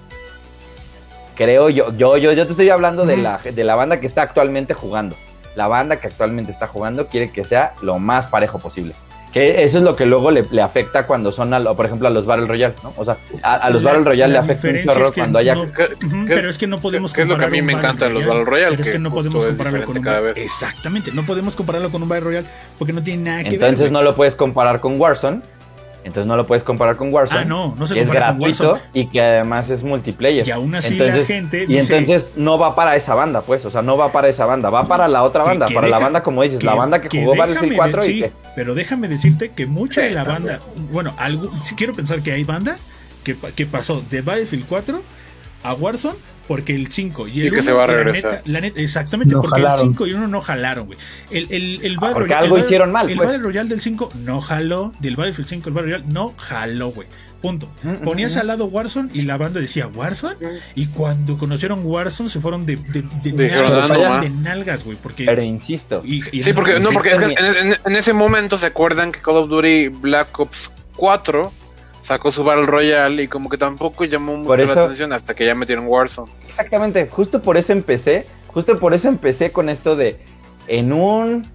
Speaker 2: creo yo, yo, yo, yo te estoy hablando de, la, de la banda que está actualmente jugando. La banda que actualmente está jugando quiere que sea lo más parejo posible. Que eso es lo que luego le, afecta cuando son, por ejemplo, a los Battle Royale, ¿no? O sea, a, los Battle Royale le afecta un chorro cuando haya...
Speaker 1: pero es que no podemos
Speaker 3: comparar. es lo que a mí me encanta los Battle Royale?
Speaker 1: es que, no podemos compararlo con un Exactamente, no podemos compararlo con un Battle Royale porque no tiene nada que
Speaker 2: ver. Entonces no lo puedes comparar con Warzone entonces no lo puedes comparar con Warzone.
Speaker 1: Ah, no, no se
Speaker 2: es gratuito y que además es multiplayer.
Speaker 1: Y aún así la gente.
Speaker 2: Y entonces no va para esa banda, pues. O sea, no va para esa banda, va para la otra banda, para la banda, como dices, la banda que, jugó Battlefield 4 y
Speaker 1: Pero déjame decirte que mucha de la banda. Bueno, algo, si quiero pensar que hay banda que, que pasó de Battlefield 4 a Warzone porque el 5 y el 1,
Speaker 3: que se va a regresar.
Speaker 1: La neta, exactamente, porque el 5 y el 1 no jalaron, güey. El, el, el
Speaker 2: porque algo hicieron mal.
Speaker 1: El
Speaker 2: pues.
Speaker 1: Battle Royale del 5 no jaló. Del Battlefield 5, el Battle Royale no jaló, güey. Punto. Ponías al lado Warzone y la banda decía Warzone. Y cuando conocieron Warzone se fueron de, de, de, nalgas, güey. Porque,
Speaker 2: Pero insisto.
Speaker 3: sí, porque, no, porque en, ese momento se acuerdan que Call of Duty Black Ops 4 sacó su Battle Royale y como que tampoco llamó mucho la atención hasta que ya metieron Warzone.
Speaker 2: Exactamente, justo por eso empecé, justo por eso empecé con esto de en un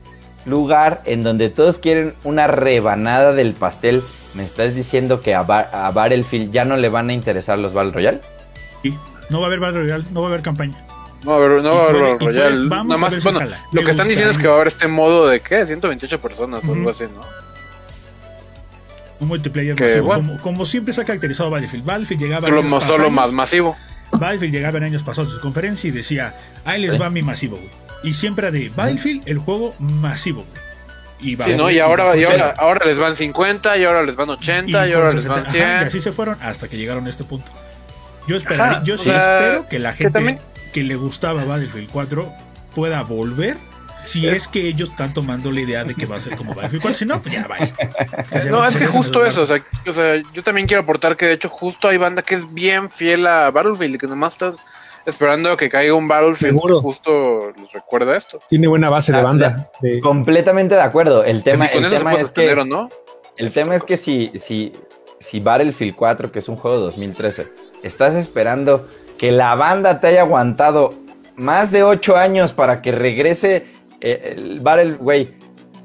Speaker 2: lugar en donde todos quieren una rebanada del pastel ¿Me estás diciendo que a, a Battlefield ya no le van a interesar los Battle Royale?
Speaker 1: Sí, no va a haber Battle Royale, no va a haber campaña.
Speaker 3: No va a haber, no va a haber Royale. Nada más, bueno, lo que están diciendo es que va a haber este modo de ¿qué? 128 personas o algo así, ¿no?
Speaker 1: Un multiplayer masivo, como, siempre se ha caracterizado Battlefield. Battlefield llegaba
Speaker 3: años solo más masivo.
Speaker 1: Battlefield llegaba en años pasados a su conferencia y decía, ahí les va mi masivo, güey. Y siempre era de Battlefield, el juego masivo, güey.
Speaker 3: Y, sí, ¿no? y, ahora, y ahora, ahora, les van 50, y ahora les van 80, y, ahora les van 100. y
Speaker 1: así se fueron hasta que llegaron a este punto. Yo, espero, yo sí espero que la gente que, le gustaba Battlefield 4 pueda volver. Si es que ellos están tomando la idea de que va a ser como Battlefield 4, si no, pues ya va.
Speaker 3: no, es que justo eso, o sea, o sea, yo también quiero aportar que de hecho justo hay banda que es bien fiel a Battlefield, que nomás está esperando que caiga un Battlefield que justo les recuerda esto.
Speaker 4: Tiene buena base de ah, banda.
Speaker 2: Completamente de acuerdo. El tema, el tema es que ¿no? el tema es que si, si, si Battlefield 4, que es un juego de 2013, estás esperando que la banda te haya aguantado más de 8 años para que regrese eh, el Battle, güey,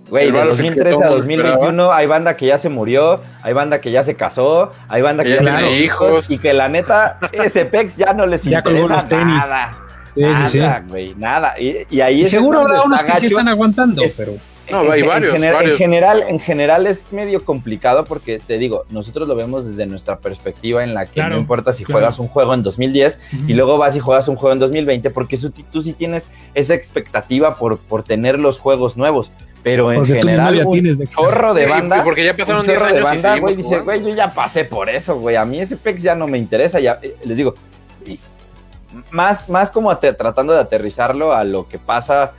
Speaker 2: Güey, de 2013 a 2021 hay banda que ya se murió, hay banda que ya se casó, hay banda que ya, tiene hijos. Y que la neta, ese pex ya no les interesa nada. nada, güey, nada. Y, ahí
Speaker 4: seguro habrá unos que sí están aguantando, pero...
Speaker 3: No, hay varios,
Speaker 2: en, general, en general es medio complicado porque te digo, nosotros lo vemos desde nuestra perspectiva en la que no importa si juegas un juego en 2010 y luego vas y juegas un juego en 2020 porque tú sí tienes esa expectativa por, por tener los juegos nuevos. Pero en general, un chorro de banda.
Speaker 3: porque ya pasaron 10 años. De banda,
Speaker 2: güey, dice, güey, yo ya pasé por eso, güey. A mí ese PEX ya no me interesa. Ya, eh, les digo, más, más como tratando de aterrizarlo a lo que pasa,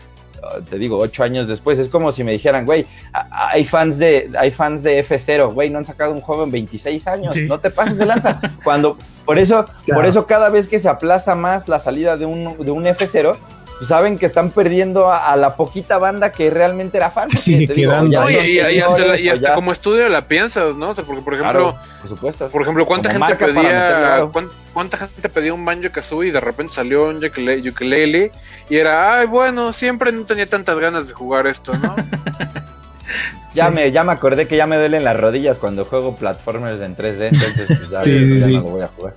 Speaker 2: te digo, ocho años después. Es como si me dijeran, güey, hay fans de, hay fans de F0, güey, no han sacado un juego en 26 años. No te pases de lanza. Cuando, por eso, por eso cada vez que se aplaza más la salida de un, de un F0, pues, saben que están perdiendo a, la poquita banda que realmente era fan.
Speaker 3: Sí, y, hasta, como estudio la piensas, ¿no? O sea, porque, por ejemplo, por, supuesto. por ejemplo, ¿cuánta gente pedía cuánta, gente pedía un Banjo Kazooie y de repente salió un ukulele y era, ay, bueno, siempre no tenía tantas ganas de jugar esto, ¿no?
Speaker 2: Ya, me, ya me acordé que ya me duelen las rodillas cuando juego platformers en 3D, entonces pues, ya, sí, sí, no voy a jugar.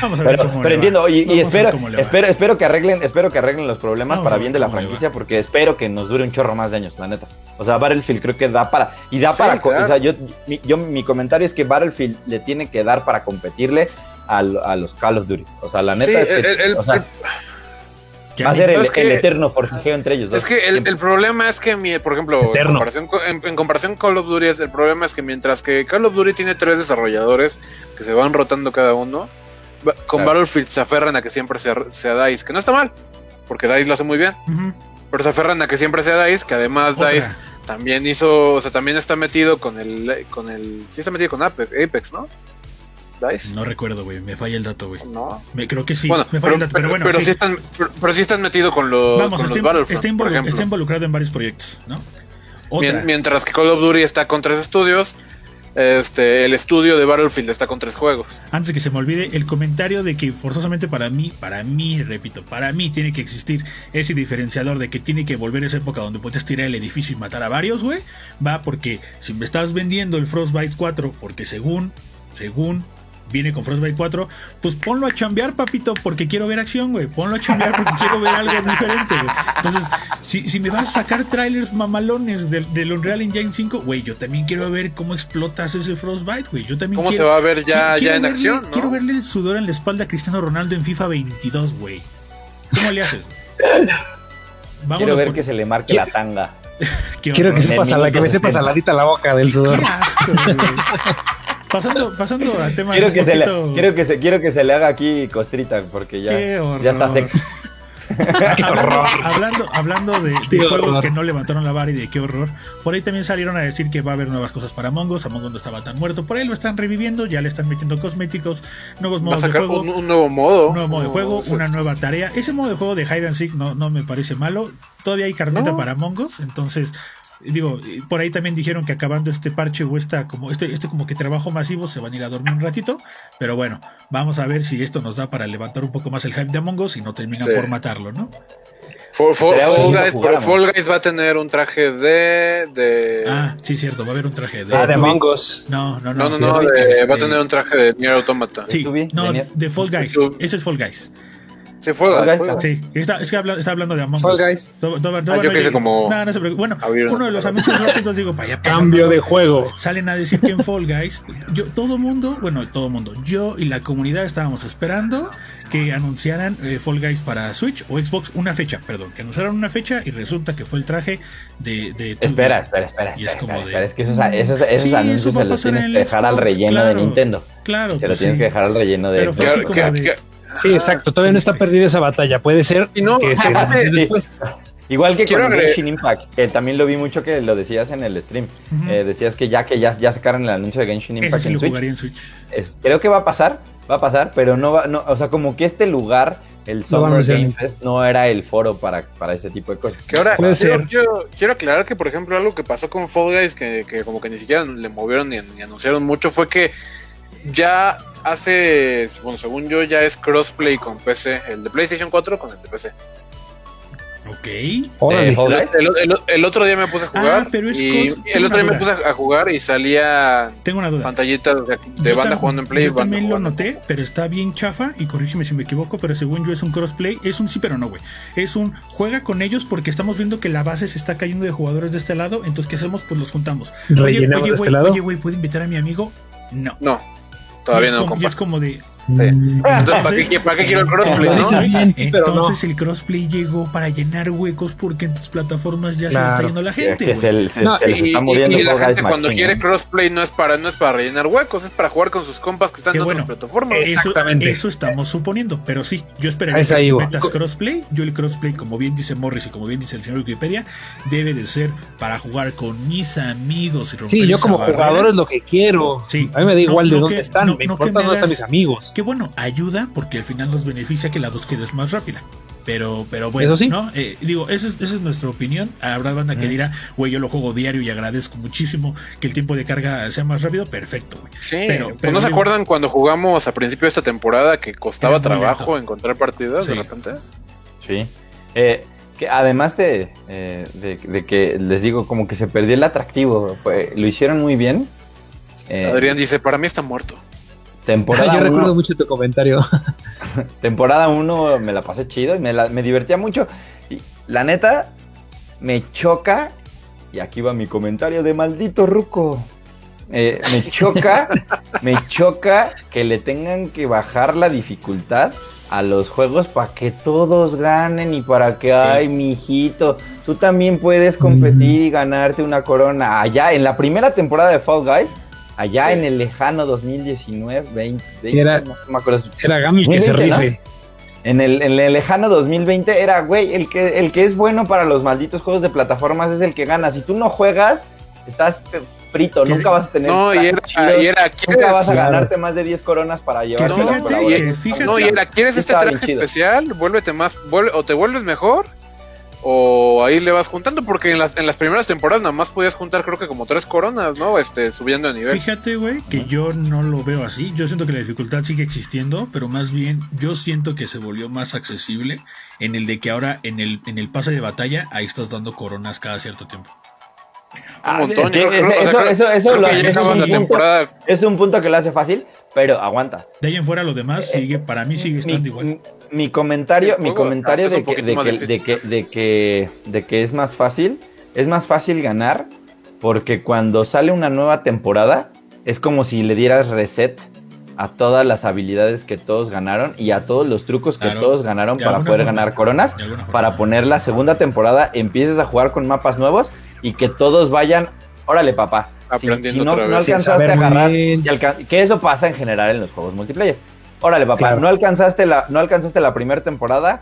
Speaker 2: Vamos a ver pero, pero entiendo, y, espero, espero, espero que arreglen, espero que arreglen los problemas para bien de la franquicia, porque espero que nos dure un chorro más de años, la neta. O sea, Battlefield creo que da para, y da para, o sea, yo, mi, yo, mi comentario es que Battlefield le tiene que dar para competirle a, a los Call of Duty. O sea, la neta es que, o sea, Va a ser el, eterno forcejeo entre ellos.
Speaker 3: Es que el, problema es que, mi, por ejemplo, en comparación, en, comparación, con Call of Duty, el problema es que mientras que Call of Duty tiene tres desarrolladores que se van rotando cada uno, con Battlefield se aferran a que siempre sea, sea, DICE, que no está mal, porque DICE lo hace muy bien. Pero se aferran a que siempre sea DICE, que además DICE también hizo, o sea, también está metido con el, con el, sí está metido con Apex, ¿no?
Speaker 1: No recuerdo, güey. Me falla el dato, güey. No. Me, creo que sí. me falla pero, el dato, pero, bueno.
Speaker 3: Pero sí, están, pero, sí están metido con los, Vamos, con está, los
Speaker 1: está, está, involucrado en varios proyectos, ¿no?
Speaker 3: Mientras que Call of Duty está con tres estudios, este, el estudio de Battlefield está con tres juegos.
Speaker 1: Antes de que se me olvide, el comentario de que forzosamente para mí, para mí, repito, para mí tiene que existir ese diferenciador de que tiene que volver a esa época donde puedes tirar el edificio y matar a varios, güey, va porque si me estás vendiendo el Frostbite 4, porque según, según viene con Frostbite 4, pues ponlo a chambear, papito, porque quiero ver acción, güey. Ponlo a chambear porque quiero ver algo diferente, güey. Entonces, si, si, me vas a sacar trailers mamalones del, del Unreal Engine 5, güey, yo también quiero ver cómo explotas ese Frostbite, güey. Yo también
Speaker 3: ¿Cómo se va a ver ya, ya en acción?
Speaker 1: Quiero verle el sudor en la espalda a Cristiano Ronaldo en FIFA 22, güey. ¿Cómo le haces?
Speaker 2: quiero ver que se le marque la tanga.
Speaker 4: quiero que, sepa que me sepa saladita la boca del sudor. Qué asco,
Speaker 1: pasando, pasando al tema.
Speaker 2: Quiero que, se le, quiero, que se, quiero que se le haga aquí costrita porque ya, ya está seco.
Speaker 1: hablando, hablando de, juegos que no levantaron la vara y de qué horror, por ahí también salieron a decir que va a haber nuevas cosas para Among Us. Among Us no estaba tan muerto. Por ahí lo están reviviendo, ya le están metiendo cosméticos, nuevos modos de juego.
Speaker 3: Un, nuevo modo.
Speaker 1: Un nuevo modo de juego, una nueva tarea. Ese modo de juego de Hide and Seek no, no me parece malo. Todavía hay carneta para Among Us, entonces digo, por ahí también dijeron que acabando este parche o esta como este, este como que trabajo masivo se van a ir a dormir un ratito, pero bueno, vamos a ver si esto nos da para levantar un poco más el hype de Among Us y no termina por matarlo, ¿no?
Speaker 3: Fall, Guys, va a tener un traje de, de,
Speaker 1: Ah, sí, cierto, va a haber un traje de.
Speaker 4: Ah, de Among Us.
Speaker 1: No, no,
Speaker 3: no. No, no, no, va a tener un traje de Nier Automata.
Speaker 1: Sí, no, de Fall Guys. Ese es Fall Guys.
Speaker 3: Sí, Fall Guys.
Speaker 1: Sí, está, es que habla, está hablando de Among
Speaker 4: Us. Fall Guys.
Speaker 3: ah, yo que como.
Speaker 1: No, no se Bueno, uno de los anuncios rápidos digo, vaya.
Speaker 4: Cambio de juego.
Speaker 1: Salen a decir que en Fall Guys, yo, todo mundo, bueno, todo mundo, yo y la comunidad estábamos esperando que anunciaran eh, Fall Guys para Switch o Xbox una fecha, perdón, que anunciaron una fecha y resulta que fue el traje de. de
Speaker 2: espera, espera, espera, y es como de. es que esos, esos, esos anuncios se los tienes que dejar al relleno de Nintendo.
Speaker 1: Claro.
Speaker 2: Se los tienes que dejar al relleno de.
Speaker 4: Pero Sí, exacto. Todavía no está perdida esa batalla. Puede ser que esté
Speaker 2: después. Igual que con Genshin Impact, que también lo vi mucho que lo decías en el stream. Eh, decías que ya que ya, ya sacaron el anuncio de Genshin Impact en, Switch, creo que va a pasar, va a pasar, pero no va, no, o sea, como que este lugar, el Summer Game Fest, no era el foro para, para ese tipo de cosas.
Speaker 3: Que ahora, quiero, quiero, aclarar que, por ejemplo, algo que pasó con Fall Guys, que, que como que ni siquiera le movieron ni, ni anunciaron mucho, fue que ya hace, bueno, según yo, ya es crossplay con PC, el de PlayStation 4 con el de PC.
Speaker 1: Ok.
Speaker 3: Eh, el, otro día me puse a jugar. Ah, y el otro día me puse a jugar y salía
Speaker 1: Tengo una duda.
Speaker 3: pantallita de, banda jugando en Play.
Speaker 1: Yo también lo noté, pero está bien chafa. Y corrígeme si me equivoco, pero según yo es un crossplay. Es un sí, pero no, güey. Es un juega con ellos porque estamos viendo que la base se está cayendo de jugadores de este lado. Entonces, ¿qué hacemos? Pues los juntamos.
Speaker 4: Rellenamos de este lado.
Speaker 1: Oye, güey, ¿puedo invitar a mi amigo? No.
Speaker 3: No. Todavía no,
Speaker 1: como, y es como de.
Speaker 3: Mm. Entonces, ¿para, qué, quiero el crossplay?
Speaker 1: Entonces, el crossplay llegó para llenar huecos porque en tus plataformas ya se está yendo la gente.
Speaker 2: Que se, se, no, se y, está muriendo
Speaker 3: y, la gente cuando quiere crossplay no es para no es para rellenar huecos, es para jugar con sus compas que están en otras plataformas.
Speaker 1: Eso, Exactamente. Eso estamos suponiendo, pero sí, yo esperaría que si metas crossplay, yo el crossplay, como bien dice Morris y como bien dice el señor Wikipedia, debe de ser para jugar con mis amigos.
Speaker 4: Y sí, yo como jugador es lo que quiero. Sí, a mí me da igual de dónde están, me importa dónde están mis amigos
Speaker 1: que bueno, ayuda porque al final nos beneficia que la búsqueda es más rápida. Pero, pero bueno,
Speaker 4: Eso sí.
Speaker 1: ¿no? Eh, digo, esa es, esa es, nuestra opinión. Habrá banda que dirá, güey, yo lo juego diario y agradezco muchísimo que el tiempo de carga sea más rápido. Perfecto, güey.
Speaker 3: Sí, pero, pues ¿no se acuerdan cuando jugamos a principio de esta temporada que costaba trabajo encontrar partidas de repente?
Speaker 2: Sí. Eh, que además de, eh, de, de, que les digo, como que se perdió el atractivo. lo hicieron muy bien.
Speaker 3: Adrián dice, para mí está muerto.
Speaker 2: Temporada
Speaker 4: Yo recuerdo mucho tu comentario.
Speaker 2: temporada 1 me la pasé chido y me, me divertía mucho. Y la neta, me choca, y aquí va mi comentario de maldito ruco. Eh, me choca, me choca que le tengan que bajar la dificultad a los juegos para que todos ganen y para que, ay, mijito, tú también puedes competir y ganarte una corona. Allá en la primera temporada de Fall Guys, allá en el lejano 2019, 20,
Speaker 4: era, no me acuerdo. Era Gami que se rife.
Speaker 2: En el, en el, lejano 2020 era, güey, el que, el que es bueno para los malditos juegos de plataformas es el que gana. Si tú no juegas, estás frito, nunca vas a tener.
Speaker 3: No, y era, y era,
Speaker 2: nunca vas a ganarte más de 10 coronas para llevarte
Speaker 3: no, no, y era, ¿quieres este traje especial? Vuélvete más, o te vuelves mejor, o ahí le vas juntando, porque en las, en las primeras temporadas nada más podías juntar creo que como tres coronas, ¿no? Este, subiendo de nivel.
Speaker 1: Fíjate, güey, que yo no lo veo así. Yo siento que la dificultad sigue existiendo, pero más bien yo siento que se volvió más accesible en el de que ahora en el, en el pase de batalla ahí estás dando coronas cada cierto tiempo.
Speaker 2: Un montón. eso, es, un punto, que lo hace fácil, pero aguanta.
Speaker 1: De ahí en fuera lo demás sigue, para mí sigue estando igual
Speaker 2: mi comentario, mi comentario de que, de, que, de, que, de, que, es más fácil, es más fácil ganar porque cuando sale una nueva temporada es como si le dieras reset a todas las habilidades que todos ganaron y a todos los trucos que todos ganaron para poder ganar coronas, para poner la segunda temporada, empieces a jugar con mapas nuevos y que todos vayan, órale papá,
Speaker 3: Aprendiendo
Speaker 2: si, no, alcanzaste a agarrar, que eso pasa en general en los juegos multiplayer. Órale, papá, no alcanzaste la, no alcanzaste la primera temporada,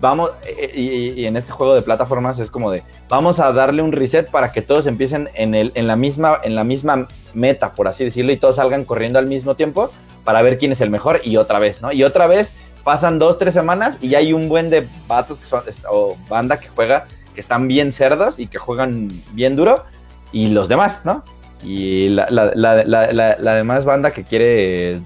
Speaker 2: vamos, eh, y, en este juego de plataformas es como de, vamos a darle un reset para que todos empiecen en, el, en, la misma, en la misma meta, por así decirlo, y todos salgan corriendo al mismo tiempo para ver quién es el mejor y otra vez, ¿no? Y otra vez pasan dos, tres semanas y ya hay un buen de vatos que son, o banda que juega, que están bien cerdos y que juegan bien duro, y los demás, ¿no? Y la, la, la, la demás banda que quiere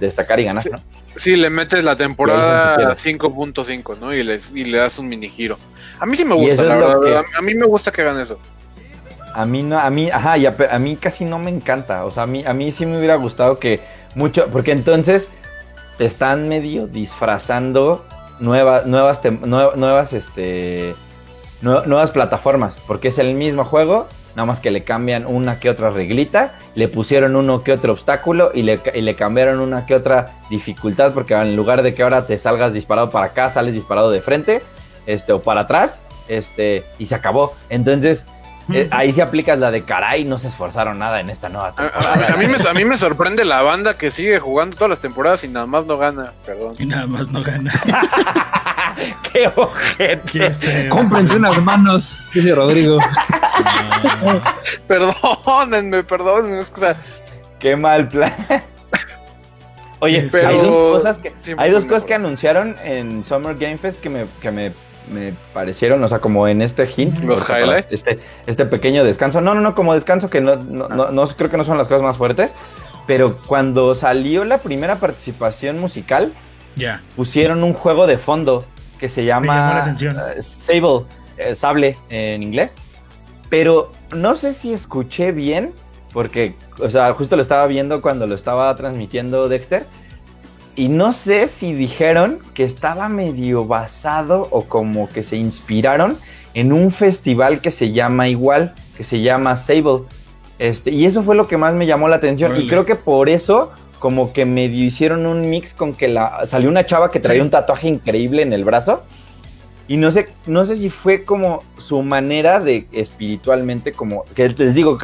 Speaker 2: destacar y ganar, ¿no?
Speaker 3: Sí, le metes la temporada 5.5, ¿no? Y, y le das un mini giro. A mí sí me gusta, la verdad. A, mí me gusta que hagan eso.
Speaker 2: A mí no, a mí, ajá, y a, mí casi no me encanta. O sea, a mí, a mí sí me hubiera gustado que mucho, porque entonces están medio disfrazando nuevas, nuevas, nuevas, este, nuevas plataformas, porque es el mismo juego, nada más que le cambian una que otra reglita, le pusieron uno que otro obstáculo y le, y le, cambiaron una que otra dificultad, porque en lugar de que ahora te salgas disparado para acá, sales disparado de frente, este, o para atrás, este, y se acabó. Entonces, eh, ahí se aplica la de caray, no se esforzaron nada en esta nueva
Speaker 3: temporada. A, mí me, a mí me sorprende la banda que sigue jugando todas las temporadas y nada más no gana, perdón.
Speaker 1: Y nada más no gana.
Speaker 2: ¡Qué ojete!
Speaker 4: Cómprense unas manos, dice Rodrigo.
Speaker 3: Perdónenme, perdónenme.
Speaker 2: Qué mal plan. Oye, pero hay dos cosas que, hay dos cosas que anunciaron en Summer Game Fest que me, que me, me parecieron, o sea, como en este hint.
Speaker 3: Los highlights.
Speaker 2: Este, este pequeño descanso. No, no, no, como descanso que no, no, no, no creo que no son las cosas más fuertes. Pero cuando salió la primera participación musical,
Speaker 1: ya
Speaker 2: pusieron un juego de fondo que se llama uh, Sable, eh, Sable en inglés. Pero no sé si escuché bien, porque, o sea, justo lo estaba viendo cuando lo estaba transmitiendo Dexter. Y no sé si dijeron que estaba medio basado o como que se inspiraron en un festival que se llama igual, que se llama Sable. Este, y eso fue lo que más me llamó la atención. Y creo que por eso como que medio hicieron un mix con que la salió una chava que traía un tatuaje increíble en el brazo. Y no sé, no sé si fue como su manera de espiritualmente, como que les digo,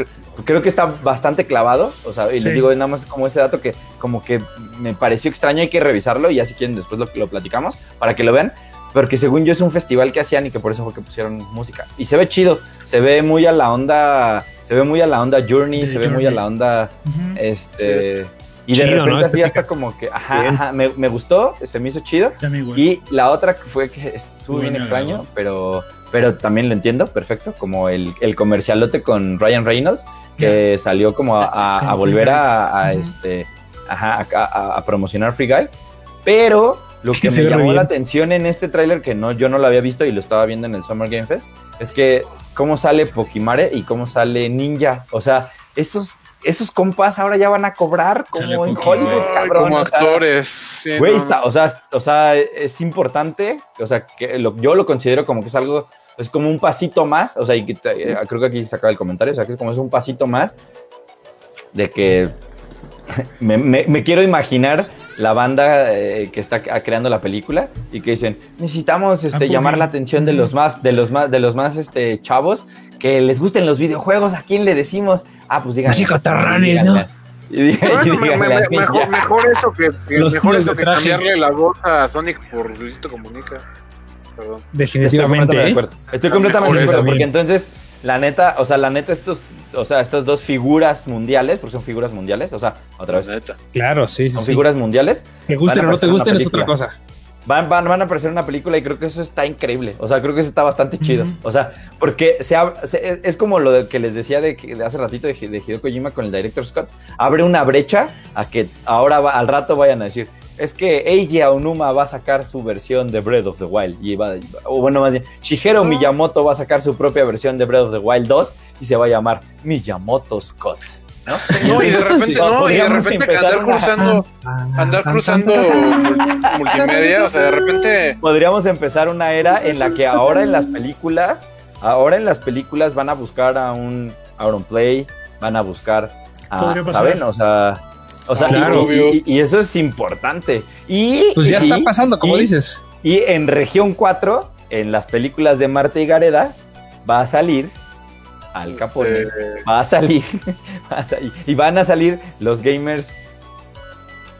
Speaker 2: creo que está bastante clavado. O sea, y les digo nada más como ese dato que como que me pareció extraño, hay que revisarlo y ya si quieren después lo, lo platicamos para que lo vean. Porque según yo es un festival que hacían y que por eso fue que pusieron música. Y se ve chido, se ve muy a la onda, se ve muy a la onda Journey, se ve muy a la onda, este... Y de repente así hasta como que, ajá, me, gustó, se me hizo chido. Y la otra fue que estuvo bien extraño, pero, pero también lo entiendo, perfecto, como el, el comercialote con Ryan Reynolds, que salió como a, volver a, este, ajá, a, promocionar Free Guy. Pero lo que me llamó la atención en este tráiler, que no, yo no lo había visto y lo estaba viendo en el Summer Game Fest, es que cómo sale Pokimare y cómo sale Ninja. O sea, esos esos compas ahora ya van a cobrar como en Hollywood, cabrón.
Speaker 3: Como actores.
Speaker 2: güey, o, sea, o sea, es importante. O sea, que yo lo considero como que es algo, es como un pasito más. O sea, y eh, creo que aquí se acaba el comentario. O sea, que es como es un pasito más de que me, quiero imaginar la banda eh, que está creando la película y que dicen necesitamos este llamar la atención de los más de los más de los más este chavos que les gusten los videojuegos a quién le decimos Ah, pues digan.
Speaker 4: Así cotarranes, ¿no?
Speaker 3: mejor, eso que, mejor eso que cambiarle la voz a Sonic por Luisito Comunica. Perdón.
Speaker 4: Definitivamente.
Speaker 2: Estoy completamente de acuerdo. porque entonces, la neta, o sea, la neta, estos, o sea, estas dos figuras mundiales, porque son figuras mundiales, o sea, otra vez.
Speaker 4: Claro, sí.
Speaker 2: Son figuras mundiales.
Speaker 4: Te gusten o no te gusten es otra cosa.
Speaker 2: Van, van, van, a aparecer en una película y creo que eso está increíble. O sea, creo que eso está bastante chido. O sea, porque se, es como lo que les decía de, de hace ratito de, de, Hideo Kojima con el Director Scott. Abre una brecha a que ahora al rato vayan a decir, es que Eiji Aonuma va a sacar su versión de Breath of the Wild. Y va, o bueno, más bien, Shigeru Miyamoto va a sacar su propia versión de Breath of the Wild 2 y se va a llamar Miyamoto Scott.
Speaker 3: ¿No? y de repente, no, y de repente andar cruzando, andar cruzando multimedia, o sea, de repente.
Speaker 2: Podríamos empezar una era en la que ahora en las películas, ahora en las películas van a buscar a un Auron Play, van a buscar a, ¿saben? O sea, o sea, y, eso es importante. Y
Speaker 4: pues ya está pasando, como dices.
Speaker 2: Y en región 4, en las películas de Marta y Gareda, va a salir al Capone, va a salir, y van a salir los gamers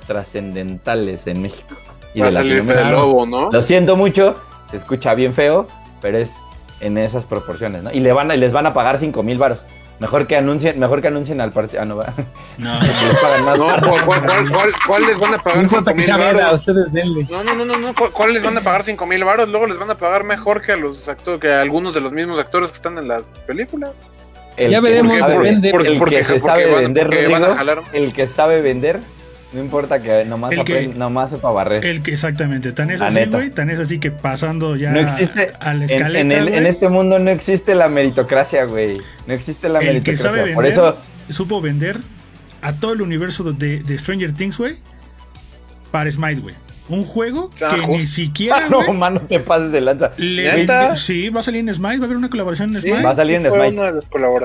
Speaker 2: trascendentales en México.
Speaker 3: Y va a salir Fede Lobo, ¿no?
Speaker 2: Lo siento mucho, se escucha bien feo, pero es en esas proporciones, ¿no? Y le van a, les van a pagar 5 mil baros. Mejor que anuncien, mejor que anuncien al partido. Ah, no va.
Speaker 3: No, no, ¿cuál, les van a pagar 5 mil baros? No, no, no, no, no, ¿cuál les van a pagar 5 mil baros? Luego les van a pagar mejor que a los actores, que a algunos de los mismos actores que están en la película.
Speaker 2: ya veremos, depende. El, que se sabe vender, el que sabe vender no importa que nomás, que, nomás sepa barrer.
Speaker 1: El que, exactamente, tan es así, güey, tan es así que pasando ya
Speaker 2: no existe, a la escaleta, en, en, este mundo no existe la meritocracia, güey. No existe la el meritocracia. Que sabe vender, Por eso
Speaker 1: supo vender a todo el universo de, de Stranger Things, güey, para Smite, güey. Un juego que ni siquiera.
Speaker 2: Ah, no, mano, te pases de lanza.
Speaker 1: sí, va a salir en Smite, va a haber una colaboración en Smite.
Speaker 2: Va a salir en Smite.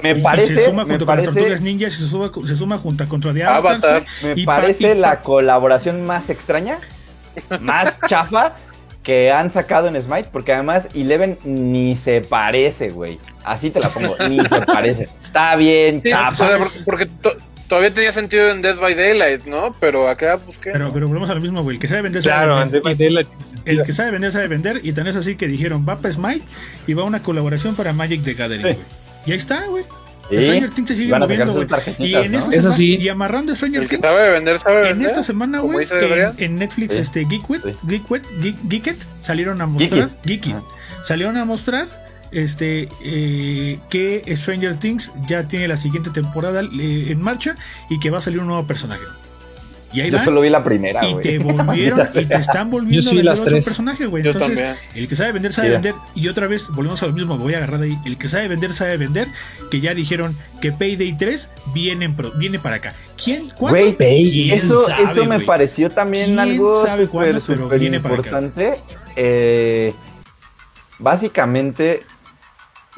Speaker 1: Me parece. se suma junto con las Tortugas Ninja y se, suma, se suma junto contra The
Speaker 2: Avatar. Me parece la colaboración más extraña, más chafa que han sacado en Smite, porque además Eleven ni se parece, güey. Así te la pongo, ni se parece. Está bien, chafa.
Speaker 3: porque todavía tenía sentido en Dead by Daylight, ¿no? Pero acá busqué.
Speaker 1: Pero, pero volvemos a lo mismo, güey. El que sabe vender, claro, sabe vender. Daylight el que sabe vender, sabe vender. Y tan es así que dijeron, va para Smite y va una colaboración para Magic the Gathering, güey. Y ahí está, güey. Stranger Things se sigue moviendo, güey. Y en esta semana, sí. y amarrando Stranger Things.
Speaker 3: sabe vender, sabe
Speaker 1: vender. En esta semana, güey, en, en, Netflix, sí. este Geekwit, Geekwit, Geeket salieron a mostrar, Geeky, salieron a mostrar este eh, que Stranger Things ya tiene la siguiente temporada eh, en marcha y que va a salir un nuevo personaje.
Speaker 2: Y ahí Yo solo vi la primera,
Speaker 1: Y te volvieron, y te están volviendo a vender otro personaje, güey. Entonces, el que sabe vender, sabe vender. Y otra vez, volvemos a lo mismo, me voy a agarrar ahí. El que sabe vender, sabe vender. Que ya dijeron que Payday 3 viene, viene para acá. ¿Quién?
Speaker 2: ¿Cuándo? ¿Quién eso, sabe, eso me pareció también algo súper importante. Eh, básicamente,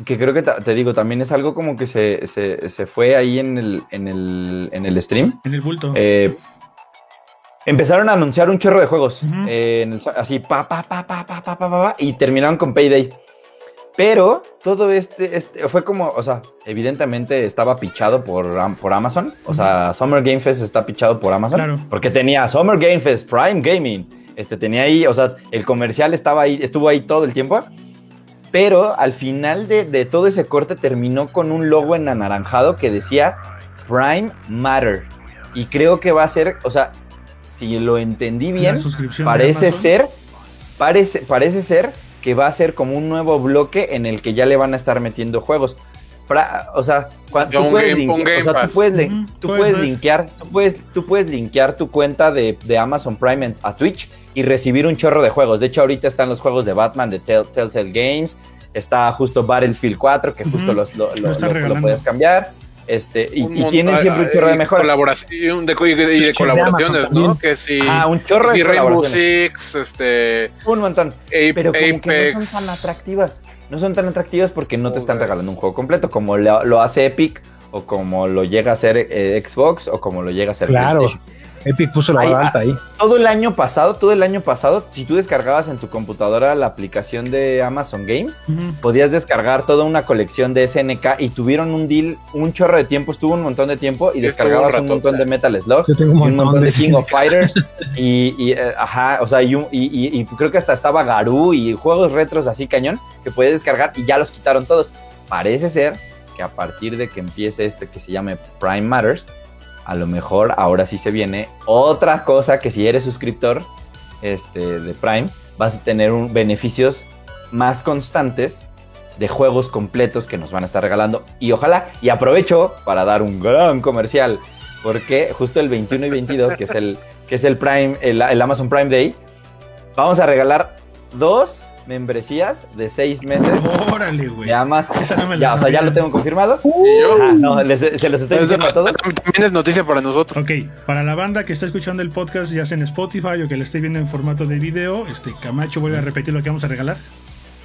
Speaker 2: que creo que te digo, también es algo como que se, se, fue ahí en el, en el, en el stream.
Speaker 1: En el bulto.
Speaker 2: Eh, empezaron a anunciar un chorro de juegos. Eh, así, pa, pa, pa, pa, pa, pa, pa, pa, y terminaron con Payday. Pero todo este, este fue como, o sea, evidentemente estaba pichado por, por Amazon. O sea, Summer Game Fest está pichado por Amazon. Claro. Porque tenía Summer Game Fest, Prime Gaming. Este tenía ahí, o sea, el comercial estaba ahí, estuvo ahí todo el tiempo. Pero al final de, todo ese corte terminó con un logo en anaranjado que decía Prime Matter. Y creo que va a ser, o sea, si lo entendí bien, parece ser, parece, parece ser que va a ser como un nuevo bloque en el que ya le van a estar metiendo juegos. o sea, tú, puedes, tú, puedes, linkear, tú puedes, tú puedes linkear tu cuenta de, Amazon Prime a Twitch y recibir un chorro de juegos. De hecho, ahorita están los juegos de Batman de Telltale Games. Está justo Battlefield 4, que justo lo, puedes cambiar. Este, y, tienen siempre un chorro de mejoras.
Speaker 3: Colaboración de, y de, colaboraciones, ¿no? Que si,
Speaker 2: ah, un chorro de
Speaker 3: Rainbow Six, este.
Speaker 2: Un montón. pero como que no son tan atractivas. No son tan atractivas porque no te están regalando un juego completo, como lo, hace Epic, o como lo llega a hacer eh, Xbox, o como lo llega a hacer
Speaker 4: claro. Epic puso la alta ahí.
Speaker 2: Todo el año pasado, todo el año pasado, si tú descargabas en tu computadora la aplicación de Amazon Games, podías descargar toda una colección de SNK y tuvieron un deal, un chorro de tiempo, estuvo un montón de tiempo y descargabas un, montón de Metal Slug,
Speaker 4: Yo tengo un, montón, un montón
Speaker 2: de, King of Fighters y, eh, ajá, o sea, y, y, creo que hasta estaba Garú y juegos retros así cañón que puedes descargar y ya los quitaron todos. Parece ser que a partir de que empiece este que se llame Prime Matters, a lo mejor ahora sí se viene otra cosa que si eres suscriptor este, de Prime, vas a tener un, beneficios más constantes de juegos completos que nos van a estar regalando. Y ojalá, y aprovecho para dar un gran comercial, porque justo el 21 y 22, que es el, que es el Prime, el, el Amazon Prime Day, vamos a regalar dos membresías de seis meses.
Speaker 1: Órale, güey.
Speaker 2: Ya más. ya, o sea, ya lo tengo confirmado. no, se los estoy diciendo a todos.
Speaker 3: También es noticia para nosotros.
Speaker 1: Ok, para la banda que está escuchando el podcast, ya sea en Spotify o que lo esté viendo en formato de video, este Camacho vuelve a repetir lo que vamos a regalar.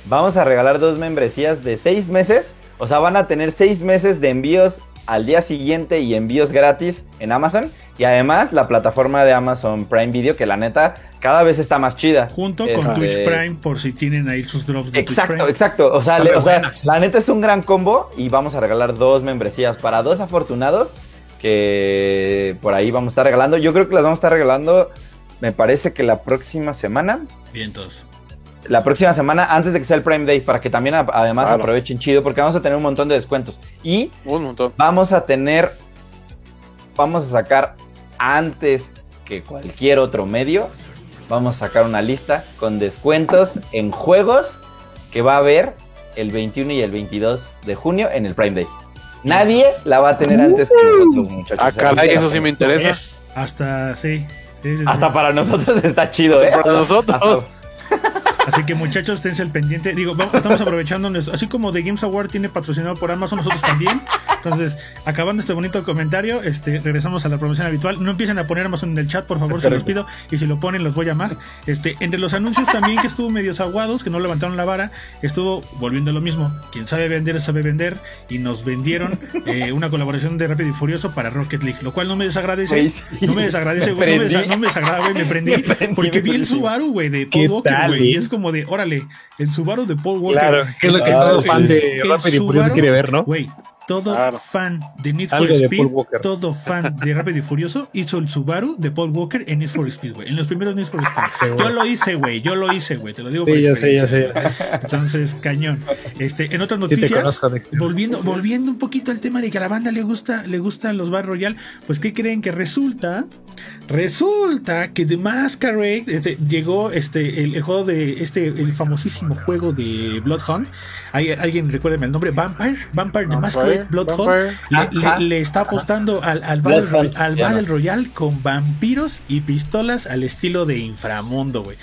Speaker 2: Vamos a regalar dos membresías de seis meses. O sea, van a tener seis meses de envíos al día siguiente y envíos gratis en Amazon. Y además la plataforma de Amazon Prime Video, que la neta cada vez está más chida.
Speaker 1: Junto con este, Twitch Prime, por si tienen ahí sus drops de
Speaker 2: exacto,
Speaker 1: Twitch Prime.
Speaker 2: Exacto, o sea, o sea la neta es un gran combo y vamos a regalar dos membresías para dos afortunados que por ahí vamos a estar regalando. Yo creo que las vamos a estar regalando, me parece que la próxima semana.
Speaker 1: Vientos.
Speaker 2: La próxima semana antes de que sea el Prime Day para que también además aprovechen chido porque vamos a tener un montón de descuentos y vamos a tener vamos a sacar antes que cualquier otro medio vamos a sacar una lista con descuentos en juegos que va a haber el 21 y el 22 de junio en el Prime Day. Nadie la va a tener antes que nosotros, muchachos.
Speaker 3: Ah, caray, eso sí me interesa.
Speaker 1: Hasta, sí.
Speaker 2: Hasta para nosotros está chido, ¿eh?
Speaker 3: Para nosotros.
Speaker 1: Así que muchachos, esténse al pendiente. Digo, estamos aprovechando, así como The Games Award tiene patrocinado por Amazon, nosotros también. Entonces, acabando este bonito comentario, este, regresamos a la promoción habitual. No empiecen a poner Amazon en el chat, por favor, se los pido. Y si lo ponen, los voy a llamar. Este, entre los anuncios también que estuvo medio aguados, que no levantaron la vara, estuvo volviendo lo mismo. Quien sabe vender, sabe vender. Y nos vendieron eh, una colaboración de Rápido y Furioso para Rocket League, lo cual no me desagradece. No me desagradece, güey. No me, desagrada, güey. Me prendí, porque vi el Subaru, güey, de Paul Walker, güey. Y es como de, órale, el Subaru de Paul Walker. Claro,
Speaker 4: que es lo que todo fan de Rápido y Furioso quiere ver, ¿no?
Speaker 1: Güey, todo fan de Need for Speed, todo fan de Rápido y Furioso hizo el Subaru de Paul Walker en Need for Speed, güey. En los primeros Need for Speed. Yo lo hice, güey. Yo lo hice, güey. Te lo digo
Speaker 4: sí, ya sé, ya sé.
Speaker 1: Entonces, cañón. Este, en otras noticias, volviendo, volviendo un poquito al tema de que a la banda le gusta, le gustan los Bar Royal, pues ¿qué creen que resulta? Resulta que The Masquerade este, llegó este el, juego de este el famosísimo juego de Bloodhound. ¿Hay, alguien recuérdeme el nombre Vampire, Vampire, The Masquerade Bloodhound le, está apostando al, al, Battle, al Royale con vampiros y pistolas al estilo de inframundo, güey.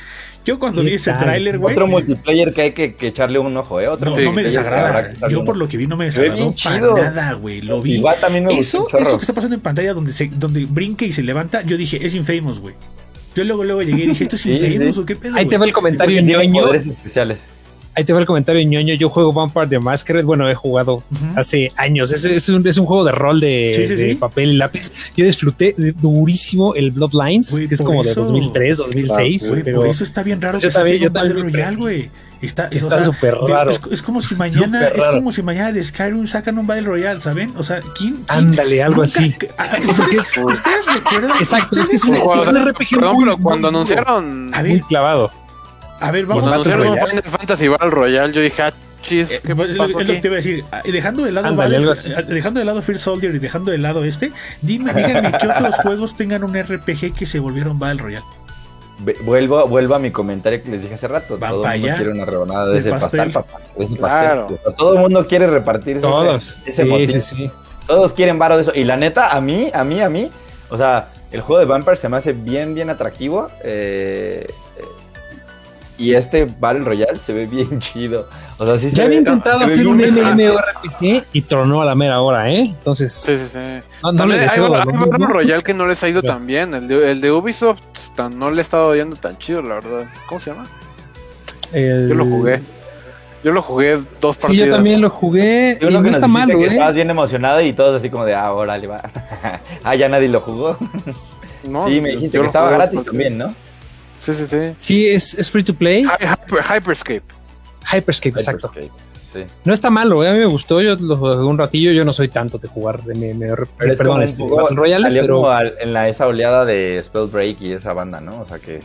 Speaker 1: Yo cuando vi ese tráiler, güey.
Speaker 2: Otro multiplayer que hay que, echarle un ojo, ¿eh? Otro
Speaker 1: no, me desagrada. Yo por lo que vi no me desagradó para nada, güey. Lo vi.
Speaker 2: Igual también me
Speaker 1: eso, eso que está pasando en pantalla donde, se, donde brinque y se levanta, yo dije, es Infamous, güey. Yo luego, luego llegué y dije, ¿esto es Infamous o qué pedo?
Speaker 4: Ahí te va el comentario ñoño.
Speaker 2: especiales.
Speaker 4: Ahí te va el comentario ñoño. Yo juego Vampire de Masquerade. Bueno, he jugado hace años. Es, es, un, es, un, juego de rol de, papel y lápiz. Yo disfruté durísimo el Bloodlines, que es como de 2003, 2006.
Speaker 1: Ah, pero por eso está bien raro. Yo que también, yo también. Royal, güey. Está
Speaker 4: súper raro.
Speaker 1: Es, como si mañana, es como si mañana de Skyrim sacan un Battle Royale, ¿saben? O sea, ¿quién?
Speaker 4: Ándale, algo así.
Speaker 1: Ah, ustedes recuerdan.
Speaker 4: Exacto, es que es un, RPG
Speaker 3: muy, cuando anunciaron.
Speaker 4: Muy clavado
Speaker 1: a ver, vamos
Speaker 3: a hacer un Final Fantasy Battle Royale, yo dije, ah, chis,
Speaker 1: eh, ¿qué pasó es lo que te iba a decir. Ah, dejando de lado dejando de lado Fear Soldier y dejando de lado este, dime, díganme qué otros juegos tengan un RPG que se volvieron Battle Royale.
Speaker 2: Vuelvo, vuelvo a mi comentario que les dije hace rato. todo el mundo quiere una rebanada de, ese pastel, papá. De ese pastel. Todo el mundo quiere repartir
Speaker 4: Todos. ese, sí, sí, sí.
Speaker 2: Todos quieren varo de eso. Y la neta, a mí, a mí, a mí, o sea, el juego de Vampire se me hace bien, bien atractivo. Eh, y este Battle Royale se ve bien chido. O sea, sí
Speaker 4: ya había intentado hacer un MMORPG y tronó a la mera hora, ¿eh? Entonces.
Speaker 3: Sí, sí, sí. No, deseo hay, Battle Royale que no les ha ido tan bien. El de, el de Ubisoft no le ha estado yendo tan chido, la verdad. ¿Cómo se llama? Yo lo jugué. Yo lo jugué dos partidas.
Speaker 4: Sí, yo también lo jugué. y no está malo, ¿eh?
Speaker 2: Estabas bien emocionado y todos así como de, ah, órale, va. ah, ya nadie lo jugó. no, sí, me dijiste que estaba gratis también, ¿no?
Speaker 3: Sí, sí, sí.
Speaker 4: Sí, es, free to play.
Speaker 3: Hyperscape.
Speaker 4: Hyperscape, exacto. No está malo, ¿eh? a mí me gustó. Yo lo jugué un ratillo. Yo no soy tanto de jugar de mi, perdón, este, Battle Royale, pero
Speaker 2: en la, esa oleada de Spellbreak y esa banda, ¿no? O sea que.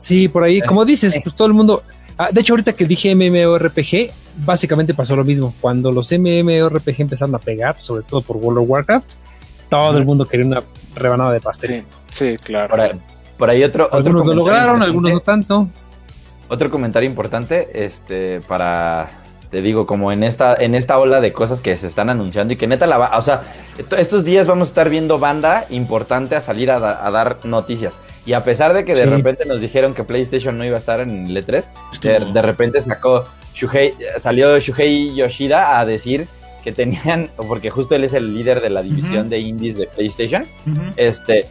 Speaker 4: Sí, por ahí, como dices, pues todo el mundo. Ah, de hecho, ahorita que dije MMORPG, básicamente pasó lo mismo. Cuando los MMORPG empezaron a pegar, sobre todo por World of Warcraft, todo el mundo quería una rebanada de pastel.
Speaker 3: Sí, sí claro.
Speaker 2: Por ahí otro.
Speaker 4: Algunos lo lograron, algunos no tanto.
Speaker 2: Otro comentario importante, este, para. Te digo, como en esta, en esta ola de cosas que se están anunciando y que neta la va. O sea, estos días vamos a estar viendo banda importante a salir a, dar noticias. Y a pesar de que de repente nos dijeron que PlayStation no iba a estar en el E3, de, repente sacó Shuhei, salió Shuhei Yoshida a decir que tenían, porque justo él es el líder de la división de indies de PlayStation, este,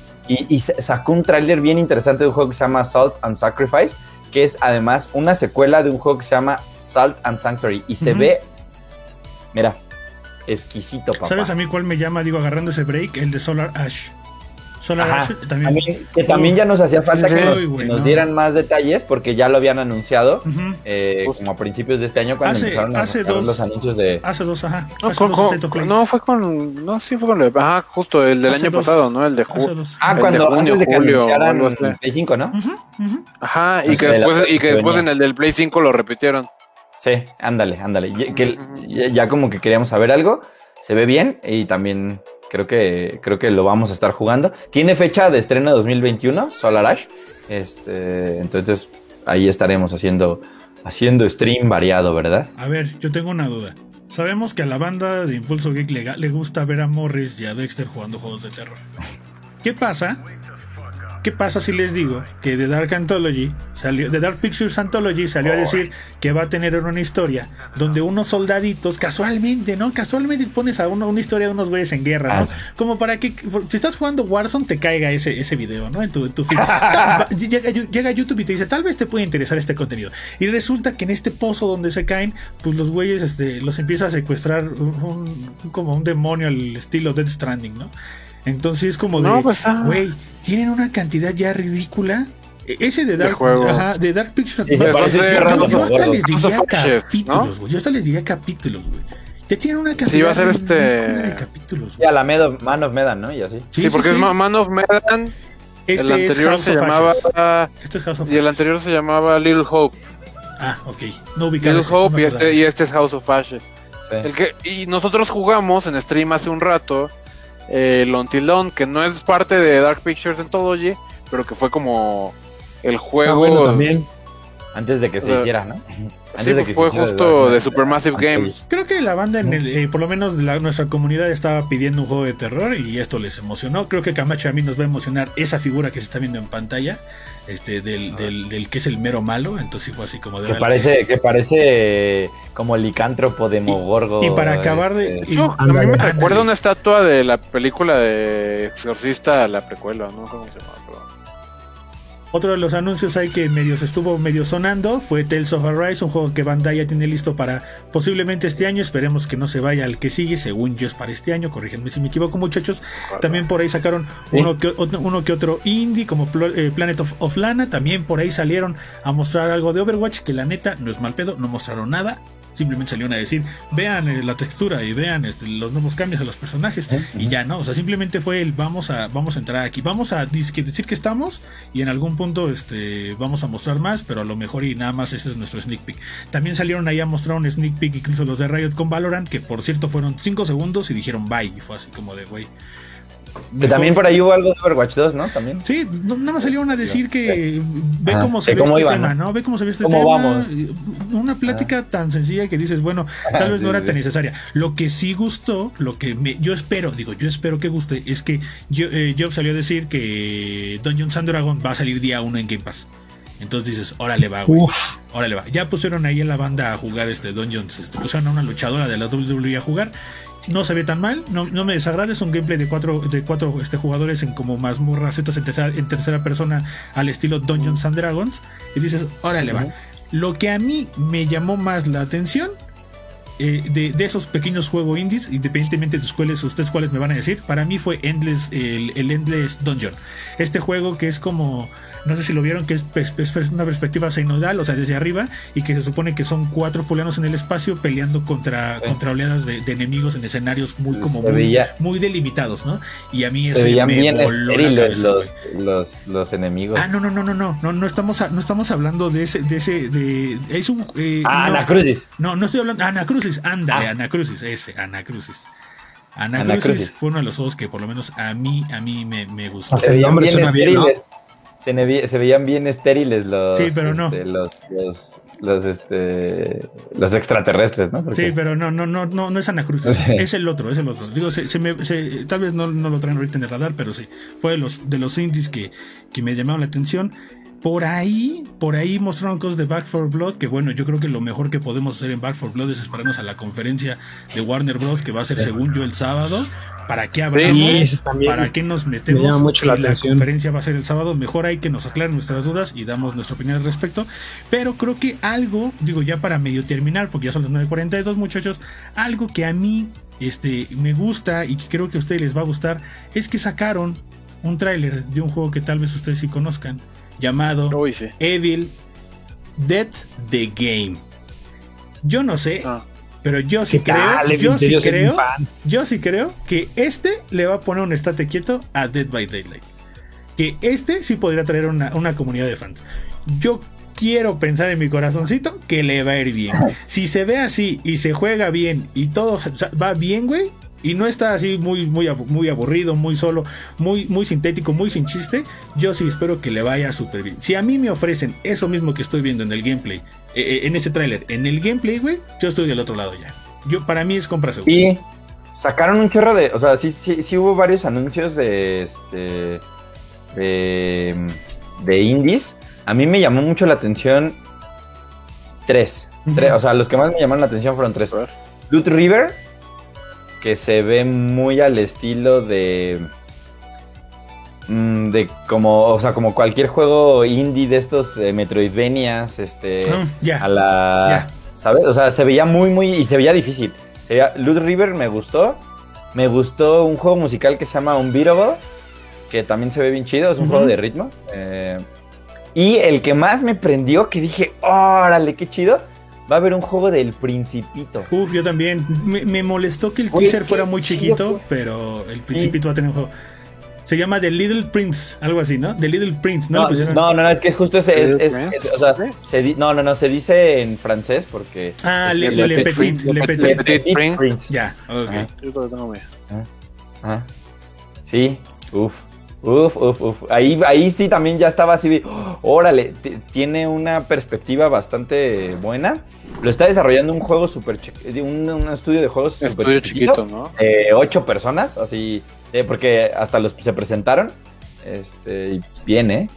Speaker 2: y, sacó un tráiler bien interesante de un juego que se llama Salt and Sacrifice, que es además una secuela de un juego que se llama Salt and Sanctuary. Y se ve, mira, exquisito, papá.
Speaker 1: ¿Sabes a mí cuál me llama? Digo, agarrando ese break, el de Solar Ash.
Speaker 2: También. que también ya nos hacía falta que, nos, dieran más detalles porque ya lo habían anunciado eh, como a principios de este año cuando empezaron a hacer los anuncios de.
Speaker 1: Hace dos, ajá.
Speaker 3: No, fue con. No, sí fue con. Ajá, justo el del año pasado, ¿no? El de
Speaker 2: julio. Ah, cuando junio, antes de que julio, el Play 5, ¿no?
Speaker 3: Ajá, y que después, y que después en el del Play 5 lo repitieron.
Speaker 2: Sí, ándale, ándale. Que, ya como que queríamos saber algo. Se ve bien y también creo que, creo que lo vamos a estar jugando. Tiene fecha de estreno 2021, Solar Ash. Este, entonces ahí estaremos haciendo, haciendo stream variado, ¿verdad?
Speaker 1: A ver, yo tengo una duda. Sabemos que a la banda de Impulso Geek le, le gusta ver a Morris y a Dexter jugando juegos de terror. ¿Qué pasa ¿Qué pasa si les digo que The Dark Anthology salió, The Dark Pictures Anthology salió a decir que va a tener una historia donde unos soldaditos, casualmente, ¿no? Casualmente pones a uno, una historia de unos güeyes en guerra, ¿no? Ah, Como para que si estás jugando Warzone te caiga ese, ese video, ¿no? En tu, feed. llega, llega, YouTube y te dice, tal vez te puede interesar este contenido. Y resulta que en este pozo donde se caen, pues los güeyes este, los empieza a secuestrar un, como un demonio al estilo Dead Stranding, ¿no? Entonces es como de, pues, ah. güey, tienen una cantidad ya ridícula. E-, ese de Dark, ajá, de Dark Pictures. yo, hasta les diría capítulos, güey. Yo hasta les diría capítulos, güey. Ya tienen una cantidad
Speaker 3: sí, va a ser este...
Speaker 2: de capítulos. Ya la Man of Medan, ¿no? Y así.
Speaker 3: Sí, porque es Man of Medan. Este el anterior se llamaba. Este es House of Y el anterior se llamaba Little Hope.
Speaker 1: Ah, ok.
Speaker 3: No Little Hope y, este, y este es House of Ashes. El que, y nosotros jugamos en stream hace un rato el Until Dawn, que no es parte de Dark Pictures Anthology, pero que fue como el juego.
Speaker 2: también. Antes de que se hiciera, ¿no?
Speaker 3: Antes de que fue justo de, Supermassive Games.
Speaker 1: Creo que la banda, en el, eh, por lo menos la, nuestra comunidad, estaba pidiendo un juego de terror y esto les emocionó. Creo que Camacho a mí nos va a emocionar esa figura que se está viendo en pantalla este del, del, que es el mero malo, entonces fue así como de...
Speaker 2: Que parece, que parece como el licántropo de Mogorgo.
Speaker 1: Y, para acabar de...
Speaker 3: Este, a mí me recuerda una estatua de la película de Exorcista, la precuela, ¿no? ¿Cómo se llama?
Speaker 1: Otro de los anuncios ahí que medio estuvo medio sonando fue Tales of Arise, un juego que Bandai ya tiene listo para posiblemente este año. Esperemos que no se vaya al que sigue, según yo es para este año. Corrígenme si me equivoco, muchachos. También por ahí sacaron uno, que, uno que otro indie, como eh, Planet of, Lana. También por ahí salieron a mostrar algo de Overwatch, que la neta no es mal pedo, no mostraron nada simplemente salieron a decir, vean eh, la textura y vean este, los nuevos cambios de los personajes y ya, ¿no? O sea, simplemente fue el vamos a, vamos a entrar aquí, vamos a decir que estamos y en algún punto este, vamos a mostrar más, pero a lo mejor y nada más ese es nuestro sneak peek. También salieron ahí a mostrar un sneak peek incluso los de Riot con Valorant, que por cierto fueron 5 segundos y dijeron bye, y fue así como de, güey.
Speaker 2: También por ahí hubo algo de Overwatch 2, ¿no? También.
Speaker 1: Sí, nada más salieron a decir que ve cómo se ve este tema, ¿no? Ve cómo se ve este tema.
Speaker 2: Vamos?
Speaker 1: Una plática tan sencilla que dices, bueno, tal vez no era tan necesaria. Lo que sí gustó, lo que me, yo espero, digo, yo espero que guste, es que yo, eh, salió a decir que Dungeons and Dragons va a salir día 1 en Game Pass. Entonces dices, órale va, güey. Órale va. Ya pusieron ahí en la banda a jugar este Dungeons. Este, pusieron a una luchadora de la WWE a jugar no se ve tan mal, no, me desagrada, es un gameplay de cuatro, de cuatro este, jugadores en como mazmorras estas en tercera, en tercera persona al estilo Dungeons and Dragons. Y dices, órale va. Lo que a mí me llamó más la atención eh, de, esos pequeños juegos indies, independientemente de cuáles, ustedes cuáles me van a decir, para mí fue Endless, el, el Endless Dungeon. Este juego que es como no sé si lo vieron, que es, una perspectiva sinodal, o sea, desde arriba, y que se supone que son cuatro fulanos en el espacio peleando contra, contra oleadas de, enemigos en escenarios muy como muy, delimitados, ¿no? Y a mí eso
Speaker 2: me bien voló los, los, enemigos.
Speaker 1: Ah, no, no, no, no, no, no, no estamos, no estamos hablando de ese, de ese, de, es un...
Speaker 2: Eh, ah, no, Anacrucis.
Speaker 1: No, no estoy hablando, Anacrucis, ándale, ah. Anacrucis, ese, Anacrucis. Anacrucis fue uno de los juegos que por lo menos a mí, a mí me, me gustó.
Speaker 2: el nombre suena bien, se, veían bien estériles los,
Speaker 1: sí, pero no.
Speaker 2: Este, los, los, este, los extraterrestres, ¿no?
Speaker 1: Sí, pero no, no, no, no, no es Anacrucis, es, el otro, es el otro. Digo, se, me, tal vez no, no, lo traen ahorita en el radar, pero sí, fue de los, de los indies que, que me llamaron la atención. Por ahí, por ahí mostraron cosas de Back for Blood, que bueno, yo creo que lo mejor que podemos hacer en Back for Blood es esperarnos a la conferencia de Warner Bros. que va a ser según yo el sábado. ¿Para qué hablamos? ¿Para qué nos metemos?
Speaker 4: Mucho
Speaker 1: la, la conferencia va a ser el sábado, mejor hay que nos aclaren nuestras dudas y damos nuestra opinión al respecto. Pero creo que algo, digo ya para medio terminar, porque ya son las 9.42 muchachos, algo que a mí este, me gusta y que creo que a ustedes les va a gustar, es que sacaron un tráiler de un juego que tal vez ustedes sí conozcan, llamado Evil Dead the Game. Yo no sé, ah. pero yo sí creo, yo sí creo, yo sí creo que este le va a poner un estate quieto a Dead by Daylight. Que este sí podría traer una, una comunidad de fans. Yo quiero pensar en mi corazoncito que le va a ir bien. Si se ve así y se juega bien y todo va bien, güey, y no está así muy, muy, muy aburrido, muy solo, muy, muy sintético, muy sin chiste, yo sí espero que le vaya súper bien. Si a mí me ofrecen eso mismo que estoy viendo en el gameplay, eh, eh, en ese tráiler, en el gameplay, güey, yo estoy del otro lado ya. Yo, para mí es compra segura.
Speaker 2: Y sacaron un chorro de, o sea, sí, sí, sí hubo varios anuncios de, este, de, de indies. A mí me llamó mucho la atención tres. O sea, los que más me llamaron la atención fueron tres. Loot River que se ve muy al estilo de mm, de como o sea como cualquier juego indie de estos eh, Metroidvanias este
Speaker 1: mm,
Speaker 2: a la sabes o sea se veía muy muy y se veía difícil. Sería Loot River me gustó. Me gustó un juego musical que se llama Unbeatable que también se ve bien chido es un juego de ritmo. Eh, y el que más me prendió que dije órale qué chido va a haber un juego del Principito.
Speaker 1: Uf, yo también. Me, molestó que el teaser fuera muy chiquito, pero el Principito va a tener un juego. Se llama The Little Prince, algo así, ¿no? The Little Prince,
Speaker 2: ¿no? No, no, no, es que justo ese es, o sea, se no, no, no, se dice en francés porque...
Speaker 1: Ah, Le, le, Petit, Le Petit, Prince. Ya, ok. Yo
Speaker 2: tengo ah, ah, Sí, uf. Uf, uf, uf. Ahí, ahí sí también ya estaba así de, órale, tiene una perspectiva bastante buena. Lo está desarrollando un juego súper un, un estudio de juegos
Speaker 3: estudio chiquito, ¿no?
Speaker 2: Eh, ocho personas, así, eh, porque hasta los se presentaron. Este, bien, ¿eh?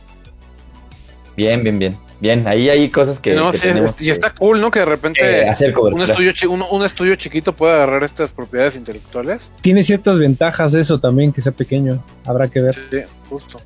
Speaker 2: Bien, bien, bien. Bien, ahí hay cosas que.
Speaker 3: No, sí, y está cool, ¿no? Que de repente un, estudio un, estudio chiquito pueda agarrar estas propiedades intelectuales.
Speaker 4: Tiene ciertas ventajas eso también, que sea pequeño. Habrá que ver.
Speaker 3: Sí, justo.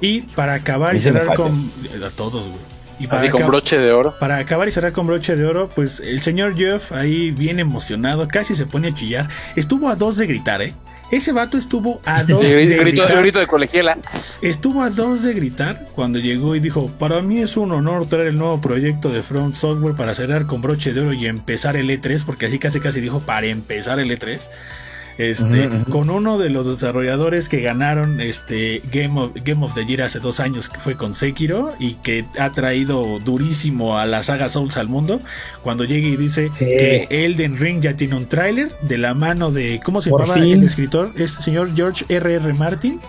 Speaker 1: Y para acabar y cerrar con. A todos, güey.
Speaker 3: Y para Así con broche de oro.
Speaker 1: Para acabar y cerrar con broche de oro, pues el señor Jeff ahí bien emocionado, casi se pone a chillar. Estuvo a dos de gritar, ¿eh? Ese vato estuvo a dos de
Speaker 3: gritar. Grito de colegiala.
Speaker 1: Estuvo a dos de gritar cuando llegó y dijo: Para mí es un honor traer el nuevo proyecto de Front Software para cerrar con broche de oro y empezar el E3, porque así casi casi dijo para empezar el E3 este, con uno de los desarrolladores que ganaron este Game of, Game of the Year hace dos años, que fue con Sekiro, y que ha traído durísimo a la saga Souls al mundo, cuando llega y dice que Elden Ring ya tiene un tráiler de la mano de, ¿cómo se llama el escritor? Es señor George R.R. R. Martin.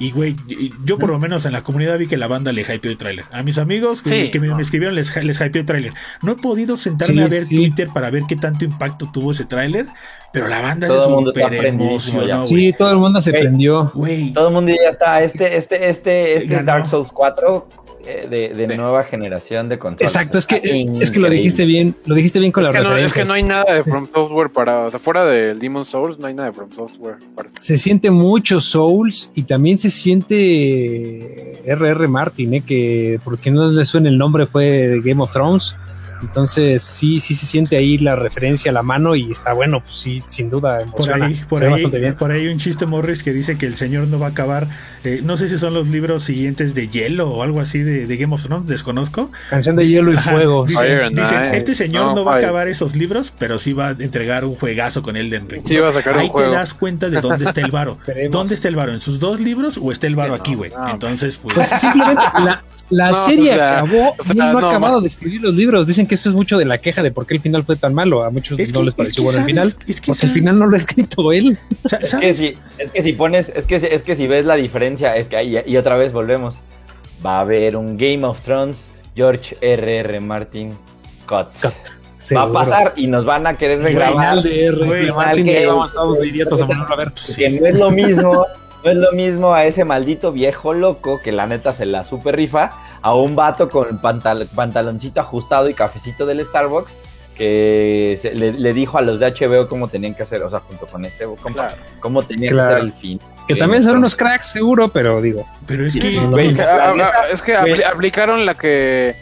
Speaker 1: Y güey, yo por lo menos en la comunidad vi que la banda le hypeó el tráiler. A mis amigos que, me, escribieron les, les hypeó el tráiler. No he podido sentarme a ver Twitter para ver qué tanto impacto tuvo ese tráiler, pero la banda
Speaker 2: todo se súper emocionó.
Speaker 4: Sí, todo el mundo se prendió.
Speaker 2: Todo el mundo ya está. Este, este, este, este es Dark Souls 4 eh, de, nueva generación de consolas.
Speaker 4: Exacto, es que, es que lo dijiste bien, lo dijiste bien con la
Speaker 3: no, Es que no hay nada de From Software para, o sea, fuera del Demon Souls no hay nada de From Software.
Speaker 4: Se siente mucho Souls y también se siente RR Martin, eh, que porque no le suena el nombre fue Game of Thrones entonces sí, sí se siente ahí la referencia a la mano y está bueno, pues sí, sin duda.
Speaker 1: Por ahí, por ahí, por ahí un chiste Morris que dice que el señor no va a acabar. Eh, no sé si son los libros siguientes de Hielo o algo así de, Game of Thrones, desconozco.
Speaker 4: Canción de Hielo y Fuego.
Speaker 1: Dice, este señor no, va a acabar esos libros, pero sí va a entregar un juegazo con Elden Ring.
Speaker 3: Sí, va a sacar
Speaker 1: ahí te das cuenta de dónde está el varo. ¿Dónde está el varo? ¿En sus dos libros o está el varo aquí, güey? Entonces, pues,
Speaker 4: pues simplemente la, la serie acabó y no, ha acabado de escribir los libros. Dicen que eso es mucho de la queja de por qué el final fue tan malo. A muchos no les pareció bueno el final. Es que porque el final no lo ha escrito él.
Speaker 2: Es que, si, es que si pones, es que, es que si ves la diferencia, es que ahí, y otra vez volvemos. Va a haber un Game of Thrones George R.R. R. Martin Cut. Va a pasar y nos van a querer regrabar.
Speaker 4: De R. Martin, que, vamos todos idiotas a a ver.
Speaker 2: Que no es lo mismo no es lo mismo a ese maldito viejo loco que la neta se la super rifa a un vato con pantaloncito ajustado y cafecito del Starbucks que le, dijo a los de HBO cómo tenían que hacer, o sea, junto con este cómo tenía que ser el fin.
Speaker 4: Que también son unos cracks, seguro, pero digo.
Speaker 1: Pero es que,
Speaker 3: es que aplicaron la que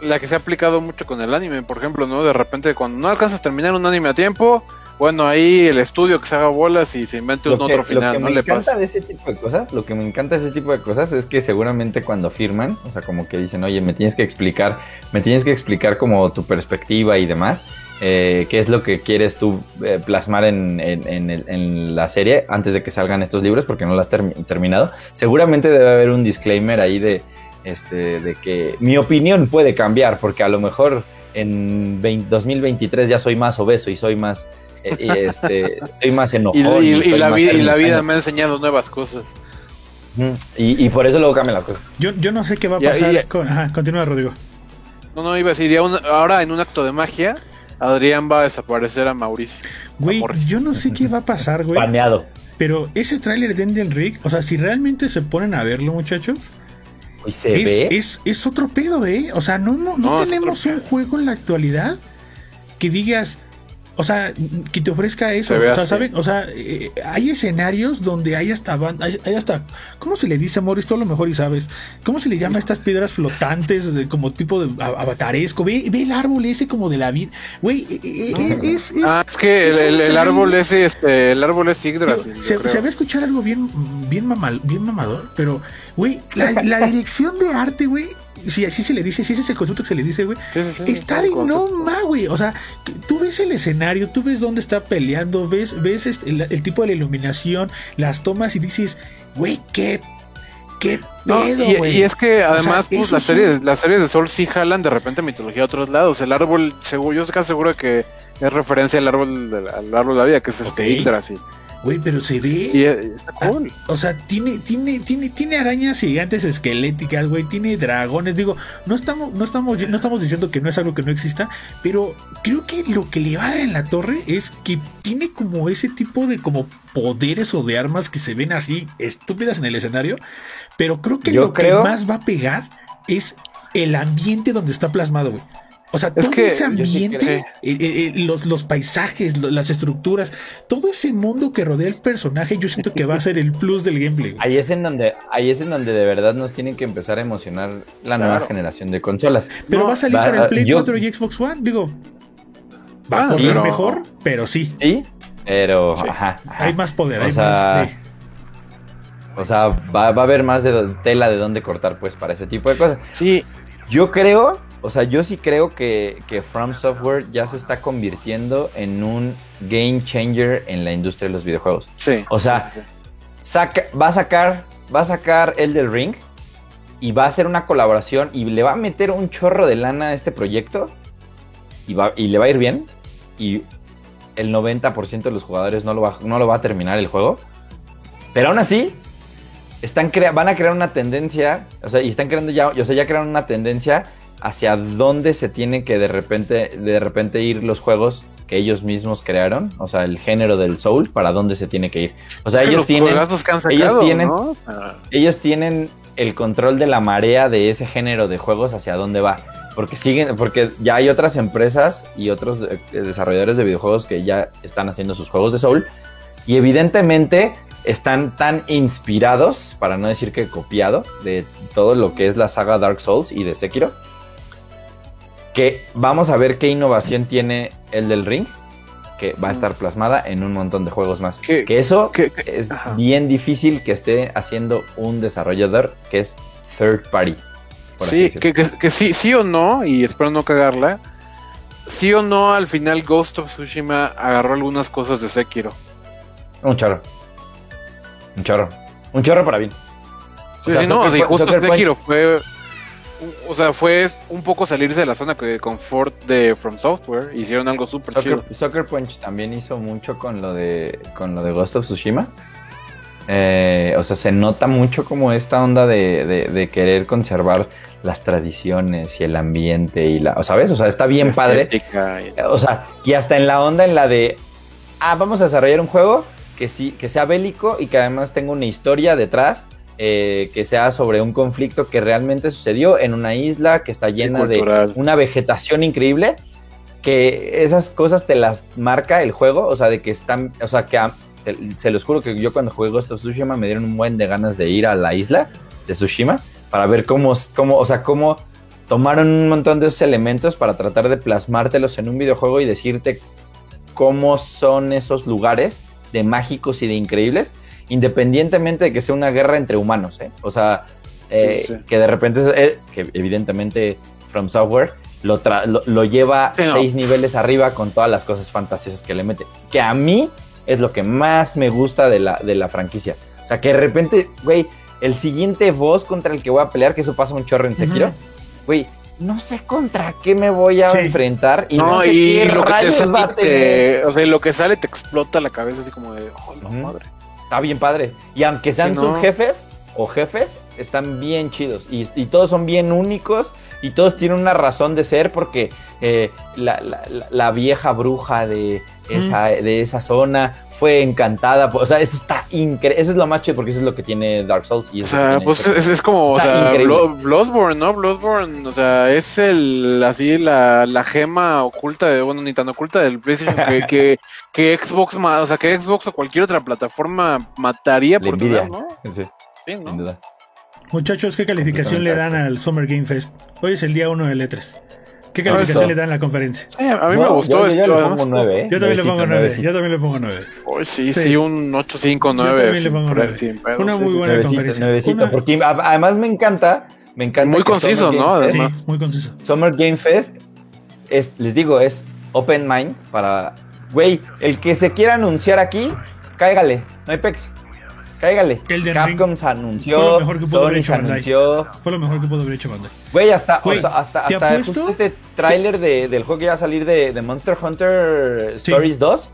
Speaker 3: la que se ha aplicado mucho con el anime, por ejemplo, ¿no? De repente cuando no alcanzas a terminar un anime a tiempo, bueno, ahí el estudio que se haga bolas y se invente un otro final.
Speaker 2: Lo
Speaker 3: que
Speaker 2: me encanta de ese tipo de cosas, lo que me encanta de ese tipo de cosas es que seguramente cuando firman, o sea, como que dicen, oye, me tienes que explicar, me tienes que explicar como tu perspectiva y demás. Eh, qué es lo que quieres tú eh, plasmar en, en, la serie antes de que salgan estos libros, porque no lo has terminado. Seguramente debe haber un disclaimer ahí de, este, de que mi opinión puede cambiar, porque a lo mejor en 2023 ya soy más obeso y soy más, y este, soy más enojado.
Speaker 3: Y, la, vida, me ha enseñado nuevas cosas.
Speaker 2: Y, por eso luego cambian las cosas.
Speaker 1: Yo, yo no sé qué va a pasar. con, ajá, continúa, Rodrigo.
Speaker 3: No, no, iba a decir, ahora en un acto de magia, Adrián va a desaparecer a Mauricio.
Speaker 1: Güey, yo no sé qué va a pasar, güey.
Speaker 2: Paneado.
Speaker 1: Pero ese tráiler de Endel Rick, o sea, si realmente se ponen a verlo, muchachos, es, Es, otro pedo, ¿eh? O sea, no, no, no, tenemos un juego en la actualidad que digas, o sea, que te ofrezca eso. O sea, ¿saben? O sea, eh, hay escenarios donde hay hasta, hay, hasta, ¿cómo se le dice, Morris? Tú a lo mejor y sabes. ¿Cómo se le llama a estas piedras flotantes de, como tipo de avataresco? Ve, ve el árbol ese como de la vida. Güey, eh, eh, es,
Speaker 3: Ah, es que el, árbol ese, este, el árbol es Yggdrasil.
Speaker 1: Se, se, va a escuchar algo bien, bien, bien mamador, pero, güey, la, la dirección de arte, güey, si así se le dice, si ese es el concepto que se le dice, güey, está de no más, güey. O sea, tú ves el escenario, tú ves dónde está peleando, ves, ves este, el, tipo de la iluminación, las tomas y dices, güey, qué ¿Qué pedo,
Speaker 3: y, y, es que además, pues, las, series, las series de Sol sí jalan de repente mitología a otros lados. El árbol, seguro, yo estoy casi seguro de que es referencia al árbol, al árbol de la vida, que es este Yggdrasil.
Speaker 1: Güey, pero se ve.
Speaker 3: Y está cool.
Speaker 1: o sea, tiene, tiene, tiene, tiene arañas gigantes esqueléticas, güey. Tiene dragones. Digo, no estamos, no estamos, no estamos diciendo que no es algo que no exista. Pero creo que lo que le va a dar en la torre es que tiene como ese tipo de como poderes o de armas que se ven así estúpidas en el escenario. Pero creo que lo que más va a pegar es el ambiente donde está plasmado, güey. O sea, todo ese ambiente, eh, eh, eh, los, los, paisajes, las estructuras, todo ese mundo que rodea el personaje, yo siento que va a ser el plus del gameplay.
Speaker 2: Ahí es en donde, ahí es en donde de verdad nos tienen que empezar a emocionar la nueva generación de consolas.
Speaker 1: Pero va a salir para el Play 4 y Xbox One, digo. Va a ser mejor, pero sí.
Speaker 2: Sí, pero
Speaker 1: hay más poder, hay más.
Speaker 2: O sea, va, va, a haber más de tela de dónde cortar, pues, para ese tipo de cosas.
Speaker 3: Sí.
Speaker 2: Yo creo o sea, yo sí creo que, From Software ya se está convirtiendo en un game changer en la industria de los videojuegos.
Speaker 3: Sí.
Speaker 2: O sea, va a sacar, va a sacar el del Ring y va a hacer una colaboración y le va a meter un chorro de lana a este proyecto y, va, y le va a ir bien y el 90% de los jugadores no lo, va, no lo va a terminar el juego. Pero aún así, están van a crear una tendencia, o sea, y están creando ya, o sea, ya crearon una tendencia hacia dónde se tienen que de repente, de repente ir los juegos que ellos mismos crearon, o sea, el género del soul, para dónde se tiene que ir. O sea, ellos tienen, ellos tienen, ellos tienen el control de la marea de ese género de juegos hacia dónde va. Porque siguen, porque ya hay otras empresas y otros eh, desarrolladores de videojuegos que ya están haciendo sus juegos de soul. Y evidentemente están tan inspirados, para no decir que copiado, de todo lo que es la saga Dark Souls y de Sekiro que vamos a ver qué innovación tiene el del ring, que va a estar plasmada en un montón de juegos más. Que eso es bien difícil que esté haciendo un desarrollador que es third party.
Speaker 3: Sí, que, sí, sí o no, y espero no cagarla, sí o no al final Ghost of Tsushima agarró algunas cosas de Sekiro.
Speaker 2: Un chorro. Un chorro. Un chorro para bien.
Speaker 3: Sí, sí, no, justo Sekiro fue o sea, fue un poco salirse de la zona de confort de From Software. Hicieron algo súper chido.
Speaker 2: Soccer Punch también hizo mucho con lo de, con lo de Ghost of Tsushima. Eh, o sea, se nota mucho como esta onda de, querer conservar las tradiciones y el ambiente y la, ¿sabes? O sea, está bien padre. O sea, y hasta en la onda en la de, ah, vamos a desarrollar un juego que sí, que sea bélico y que además tenga una historia detrás eh, que sea sobre un conflicto que realmente sucedió en una isla que está llena de una vegetación increíble, que esas cosas te las marca el juego, o sea, de que están, o sea, que se los juro que yo cuando jugué Ghost of Tsushima me dieron un buen de ganas de ir a la isla de Tsushima para ver cómo, cómo, o sea, cómo tomaron un montón de esos elementos para tratar de plasmártelos en un videojuego y decirte cómo son esos lugares de mágicos y de increíbles, independientemente de que sea una guerra entre humanos, ¿eh? O sea, eh, que de repente, eh, que evidentemente From Software lo, lo, lleva seis niveles arriba con todas las cosas fantasiosas que le mete. Que a mí es lo que más me gusta de la, de la franquicia. O sea, que de repente, güey, el siguiente boss contra el que voy a pelear, que eso pasa un chorro en Sekiro, güey, no sé contra qué me voy a enfrentar y no, sé y lo que te
Speaker 3: sale, o sea, lo que sale te explota la cabeza así como de, oh, no, madre.
Speaker 2: Está bien padre. Y aunque sean sus jefes o jefes, están bien chidos. Y, y, todos son bien únicos y todos tienen una razón de ser porque eh, la, la, la, vieja bruja de esa, de esa zona fue encantada. O sea, eso está increíble. Eso es lo más chido porque eso es lo que tiene Dark Souls.
Speaker 3: Y o sea, pues es, es, como, o sea, Bloodborne, ¿no? Bloodborne, o sea, es el, así, la, la gema oculta, de, bueno, ni tan oculta del PlayStation que, que, Xbox, o sea, que Xbox o cualquier otra plataforma mataría por tener, ¿no? Sí,
Speaker 1: sí ¿no? Sin duda. Muchachos, ¿qué calificación le dan al Summer Game Fest? Hoy es el día 1 del E3. ¿Qué calificación le dan en la conferencia?
Speaker 3: a mí me gustó
Speaker 1: yo, Yo, le pongo 9, ¿eh? yo también le pongo 9. Yo también le pongo 9.
Speaker 3: sí, sí, un 8, 5, 9. Yo también le pongo
Speaker 1: 9. Una muy buena conferencia.
Speaker 2: Porque además me encanta. Me encanta
Speaker 3: muy conciso, ¿no? Además.
Speaker 1: muy conciso.
Speaker 2: Summer Game Fest, es, les digo, es open mind para. Güey, el que se quiera anunciar aquí, cáigale. No hay pex. Cáigale. Capcom se anunció. Fue lo mejor que pudo haber hecho anunció.
Speaker 1: Fue lo mejor que pudo haber hecho Bandai.
Speaker 2: Güey, hasta, hasta, hasta, hasta este tráiler de, del juego que iba a salir de, de Monster Hunter Stories 2,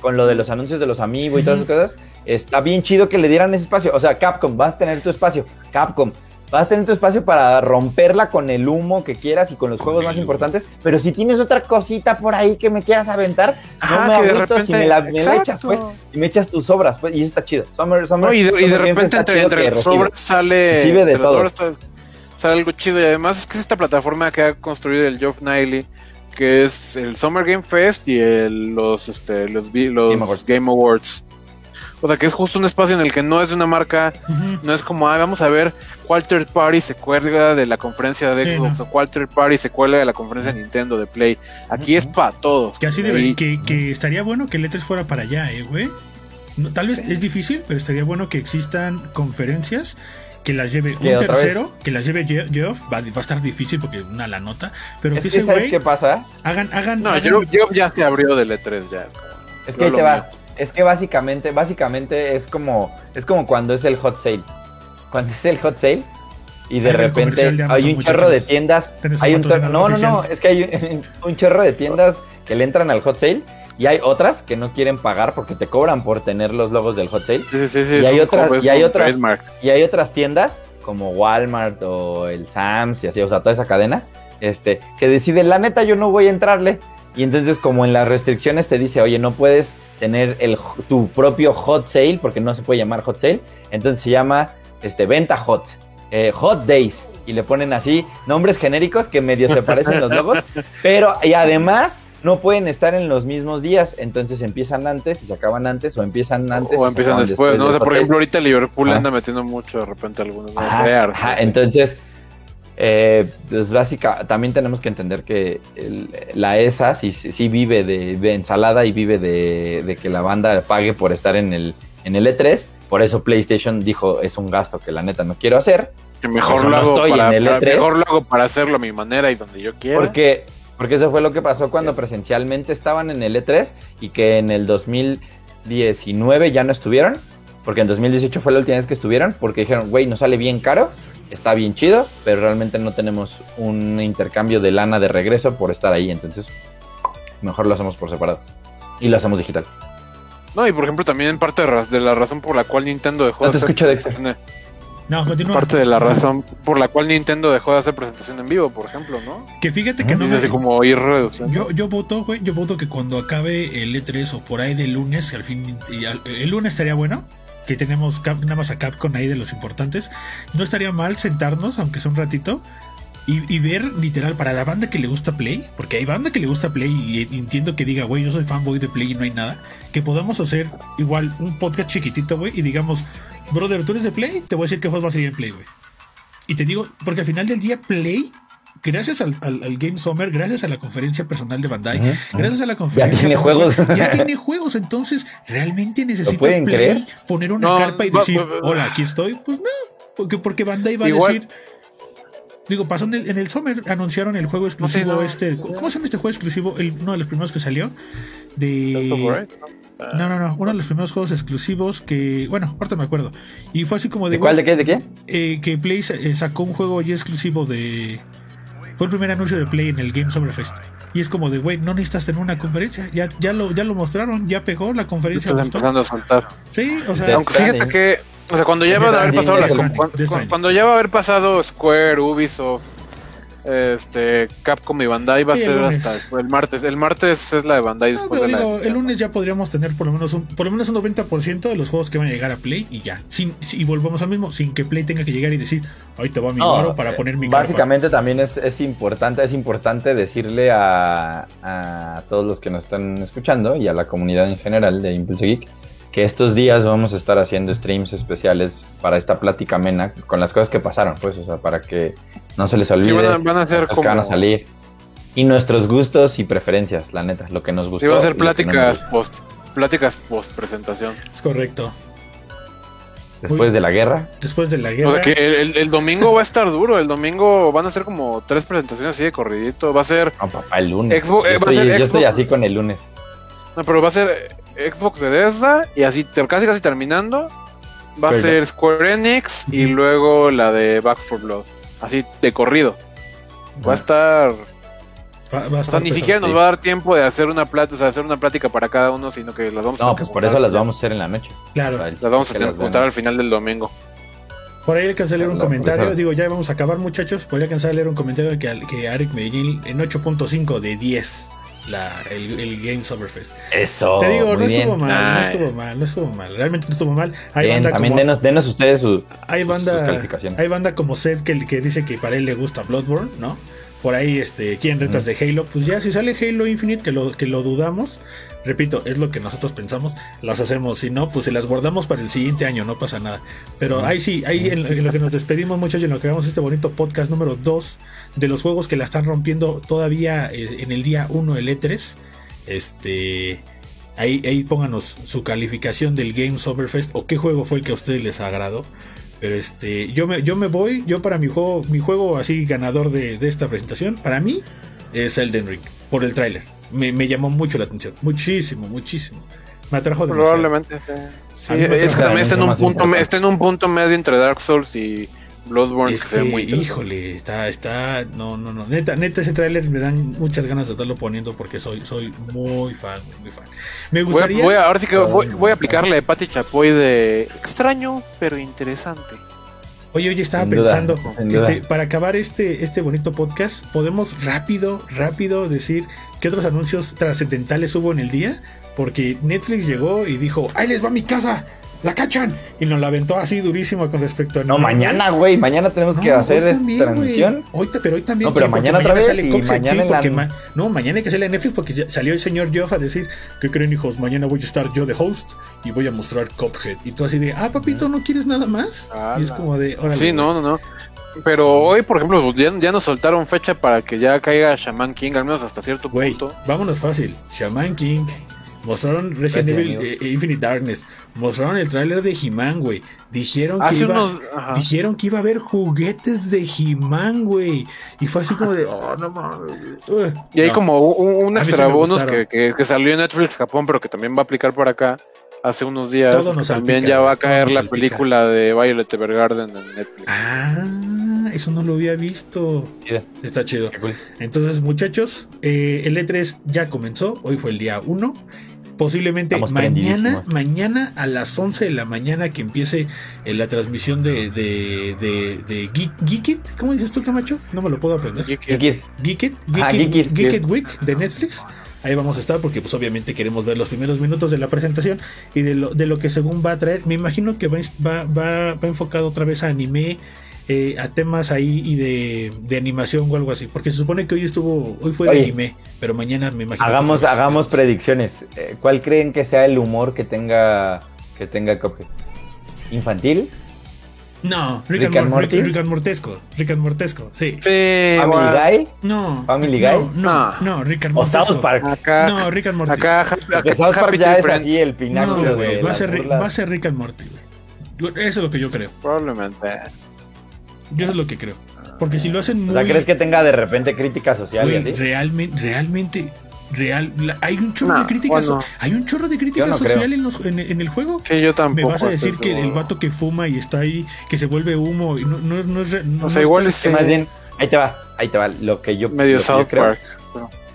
Speaker 2: con lo de los anuncios de los amigos y todas esas cosas, está bien chido que le dieran ese espacio. O sea, Capcom, vas a tener tu espacio. Capcom, vas a tener tu espacio para romperla con el humo que quieras y con los juegos más importantes. Pero si tienes otra cosita por ahí que me quieras aventar, no me agüito si me la, me echas, pues. Y me echas tus obras, pues. Y eso está chido.
Speaker 3: Summer, Summer, y, de, y de repente entre, entre las obras sale. Recibe de todo. sale algo chido. Y además es que es esta plataforma que ha construido el Geoff Niley que es el Summer Game Fest y el, los, este, los, los Game Awards. O sea, que es justo un espacio en el que no es una marca, no es como, ah, vamos a ver cuál third party se cuelga de la conferencia de Xbox o cuál third party se cuelga de la conferencia de Nintendo, de Play. Aquí es para todos.
Speaker 1: Que así debe, que, que, estaría bueno que el E3 fuera para allá, eh, güey. tal vez es difícil, pero estaría bueno que existan conferencias que las lleve un tercero, que las lleve Geoff, va, va, a estar difícil porque una la nota, pero que ese güey...
Speaker 2: qué pasa?
Speaker 1: Hagan, hagan...
Speaker 3: No, Geoff ya se abrió del E3 ya.
Speaker 2: Es, que ahí te va. Es que básicamente, básicamente es como, es como cuando es el hot sale. Cuando es el hot sale y de repente hay un chorro de tiendas. Hay un no, no, no, es que hay un, chorro de tiendas que le entran al hot sale y hay otras que no quieren pagar porque te cobran por tener los logos del hot sale.
Speaker 3: Sí, sí, sí,
Speaker 2: y hay otras, y hay otras, y hay otras tiendas como Walmart o el Sams y así, o sea, toda esa cadena, este, que decide, la neta, yo no voy a entrarle. Y entonces, como en las restricciones te dice, oye, no puedes tener el, tu propio hot sale, porque no se puede llamar hot sale, entonces se llama este, venta hot, eh, hot days, y le ponen así nombres genéricos que medio se parecen los logos, pero y además no pueden estar en los mismos días, entonces empiezan antes y se acaban antes, o empiezan antes
Speaker 3: o empiezan después, ¿no? O sea, por ejemplo, ahorita Liverpool anda metiendo mucho de repente algunos, no
Speaker 2: entonces eh, pues básica, también tenemos que entender que la ESA sí, sí vive de, ensalada y vive de, que la banda pague por estar en el, en el E3. Por eso PlayStation dijo, es un gasto que la neta no quiero hacer.
Speaker 3: Que mejor lo, hago para, E3. mejor lo hago para hacerlo a mi manera y donde yo quiera.
Speaker 2: Porque, porque eso fue lo que pasó cuando presencialmente estaban en el E3 y que en el 2019 ya no estuvieron. Porque en 2018 fue la última vez que estuvieron. Porque dijeron, güey, nos sale bien caro está bien chido, pero realmente no tenemos un intercambio de lana de regreso por estar ahí. Entonces, mejor lo hacemos por separado. Y lo hacemos digital.
Speaker 3: No, y por ejemplo, también parte de, la razón por la cual Nintendo dejó
Speaker 2: no te escucho, Dexter.
Speaker 1: No, continúa.
Speaker 3: Parte de la razón por la cual Nintendo dejó de hacer presentación en vivo, por ejemplo, ¿no?
Speaker 1: Que fíjate que no.
Speaker 3: Es así como ir reduciendo.
Speaker 1: Yo, yo voto, güey, yo voto que cuando acabe el E3 o por ahí de lunes, al fin, el lunes estaría bueno que tenemos nada más a Capcom ahí de los importantes, no estaría mal sentarnos, aunque sea un ratito, y, ver literal para la banda que le gusta Play, porque hay banda que le gusta Play y entiendo que diga, güey, yo soy fanboy de Play y no hay nada, que podamos hacer igual un podcast chiquitito, güey, y digamos, brother, tú eres de Play, te voy a decir qué juegos va a salir en Play, güey. Y te digo, porque al final del día Play gracias al, Game Summer, gracias a la conferencia personal de Bandai, gracias a la conferencia.
Speaker 2: Ya tiene juegos.
Speaker 1: Ya tiene juegos, entonces realmente necesita poner una carpa y decir, hola, aquí estoy. Pues no, porque, porque Bandai va a decir. Digo, pasó en el, en el Summer, anunciaron el juego exclusivo este. ¿Cómo se llama este juego exclusivo? El, uno de los primeros que salió. De. No, no, no. Uno de los primeros juegos exclusivos que. Bueno, ahorita me acuerdo. Y fue así como de.
Speaker 2: ¿De cuál? ¿De qué? ¿De qué?
Speaker 1: Eh, que Play eh, sacó un juego ya exclusivo de. Fue el primer anuncio de Play en el Game Summer Fest. Y es como de, güey, no necesitas tener una conferencia. Ya, ya, lo, ya lo mostraron, ya pegó la conferencia.
Speaker 3: Estás empezando a saltar.
Speaker 1: Sí, o sea.
Speaker 3: Aunque fíjate que. O sea, cuando ya va a haber pasado la, cuando ya va a haber pasado Square, Ubisoft, este Capcom y Bandai va a ser hasta el martes. El martes es la de Bandai después de la
Speaker 1: El lunes ya podríamos tener por lo menos un, por lo menos un 90% de los juegos que van a llegar a Play y ya. Sin, y volvamos al mismo, sin que Play tenga que llegar y decir, ahí te va mi no, para eh, poner mi
Speaker 2: Básicamente también es, es, importante, es importante decirle a, a todos los que nos están escuchando y a la comunidad en general de Impulse Geek que estos días vamos a estar haciendo streams especiales para esta plática amena con las cosas que pasaron, pues, o sea, para que no se les olvide
Speaker 3: van a, ser
Speaker 2: que van a salir y nuestros gustos y preferencias, la neta, lo que nos gustó.
Speaker 3: Sí, van a ser pláticas post pláticas post presentación.
Speaker 1: Es correcto.
Speaker 2: Después de la guerra.
Speaker 1: Después de la guerra.
Speaker 3: O sea que el, domingo va a estar duro. El domingo van a ser como tres presentaciones así de corridito. Va a ser.
Speaker 2: No, papá, el lunes. yo, estoy, así con el lunes.
Speaker 3: No, pero va a ser Xbox Bethesda y así casi casi terminando va a ser Square Enix y luego la de Back 4 Blood. Así de corrido. Va a estar o sea, ni siquiera nos va a dar tiempo de hacer una plática, o sea, hacer una plática para cada uno, sino que las vamos
Speaker 2: a No, pues por eso las vamos a hacer en la noche.
Speaker 1: Claro.
Speaker 3: las vamos a tener al final del domingo.
Speaker 1: Por ahí alcancé a leer un comentario, digo, ya vamos a acabar muchachos, podría alcanzar a leer un comentario que, que Arik Medellín en 8.5 de 10 la, el, el Game Summerfest.
Speaker 2: Eso.
Speaker 1: Te digo, no estuvo mal, no estuvo mal, no estuvo mal. Realmente no estuvo mal. Hay banda
Speaker 2: también como, denos, denos, ustedes su,
Speaker 1: hay banda, calificaciones. Hay banda como Seth que, que dice que para él le gusta Bloodborne, ¿no? Por ahí este, quieren retas de Halo, pues ya si sale Halo Infinite, que lo, que lo dudamos, repito, es lo que nosotros pensamos, las hacemos, si no, pues se las guardamos para el siguiente año, no pasa nada. Pero ahí sí, ahí en, lo que nos despedimos muchachos, y en lo que hagamos este bonito podcast número 2 de los juegos que la están rompiendo todavía eh, en el día 1 el E3, este... Ahí, ahí pónganos su calificación del Game Summerfest o qué juego fue el que a ustedes les agradó. Pero este, yo me, yo me voy, yo para mi juego, mi juego así ganador de, esta presentación, para mí es Elden Ring, por el tráiler. Me, llamó mucho la atención, muchísimo, muchísimo. Me atrajo demasiado.
Speaker 3: Probablemente. Sí, es que también está en, un punto, está en un punto medio entre Dark Souls y Bloodborne.
Speaker 1: Es que, muy híjole, está, está, no, no, no. Neta, neta, ese tráiler me dan muchas ganas de estarlo poniendo porque soy, soy muy fan, muy fan. Me gustaría.
Speaker 3: Voy ahora sí que voy, voy a aplicarle de Pati Chapoy de extraño, pero interesante.
Speaker 1: Oye, oye, estaba pensando, este, para acabar este, este bonito podcast, ¿podemos rápido, rápido decir qué otros anuncios trascendentales hubo en el día? Porque Netflix llegó y dijo, ¡ahí les va mi casa! La cachan. Y nos la aventó así durísimo con respecto a.
Speaker 2: No, mañana, güey. Mañana tenemos que hacer esta transmisión.
Speaker 1: Hoy, pero hoy también.
Speaker 2: No, pero mañana otra vez. y mañana
Speaker 1: No, mañana hay que Netflix porque salió el señor Geoff a decir: ¿Qué creen, hijos? Mañana voy a estar yo de host y voy a mostrar Cuphead. Y tú así de: Ah, papito, ¿no quieres nada más? y es como de:
Speaker 3: Sí, no, no, no. Pero hoy, por ejemplo, ya, ya, nos soltaron fecha para que ya caiga Shaman King, al menos hasta cierto punto.
Speaker 1: Vámonos fácil. Shaman King, Mostraron Resident, Evil eh, Infinite Darkness. Mostraron el tráiler de He-Man, güey. Dijeron que, iba, dijeron que iba a haber juguetes de He-Man, güey. Y fue así como de, oh, no mames.
Speaker 3: Y hay como un, un extra bonus que, que, salió en Netflix Japón, pero que también va a aplicar por acá hace unos días. también ya va a caer la película de Violet Evergarden en Netflix.
Speaker 1: Ah, eso no lo había visto. Está chido. Entonces, muchachos, eh, el E3 ya comenzó. Hoy fue el día 1 posiblemente mañana, mañana a las 11 de la mañana que empiece eh, la transmisión de, de, de, Geekit. ¿Cómo dices tú, Camacho? No me lo puedo aprender.
Speaker 2: Geekit.
Speaker 1: Geekit. Geekit, Week de Netflix. Ahí vamos a estar porque pues obviamente queremos ver los primeros minutos de la presentación y de lo, de lo que según va a traer. Me imagino que va, va, va, va enfocado otra vez a anime, eh, a temas ahí y de, animación o algo así. Porque se supone que hoy estuvo, hoy fue de anime, pero mañana me imagino.
Speaker 2: Hagamos, hagamos predicciones. Eh, ¿Cuál creen que sea el humor que tenga que tenga ¿Infantil?
Speaker 1: No, Rick, and, Morty. Rick, and Mortesco. Rick and Mortesco, sí.
Speaker 2: sí ¿Family Guy?
Speaker 1: No.
Speaker 2: ¿Family Guy?
Speaker 1: No, no, Rick and Mortesco.
Speaker 2: O South Park.
Speaker 3: Acá,
Speaker 1: no, Rick and Morty.
Speaker 3: Acá, acá
Speaker 2: South Park ya es así el pináculo
Speaker 1: no, güey. Va, a ser, va a ser Rick and Morty, güey. Eso es lo que yo creo.
Speaker 3: Probablemente.
Speaker 1: Yo eso es lo que creo. Porque si lo hacen muy...
Speaker 2: O sea, ¿crees que tenga de repente crítica social
Speaker 1: güey, Realmente, realmente real hay un chorro de críticas hay un chorro de crítica social en, los, en, el juego.
Speaker 3: Sí yo tampoco
Speaker 1: me vas a decir que el vato que fuma y está ahí que se vuelve humo y no, no, no es
Speaker 3: o sea igual es
Speaker 2: que más bien ahí te va ahí te va. Lo que yo
Speaker 3: medio South Park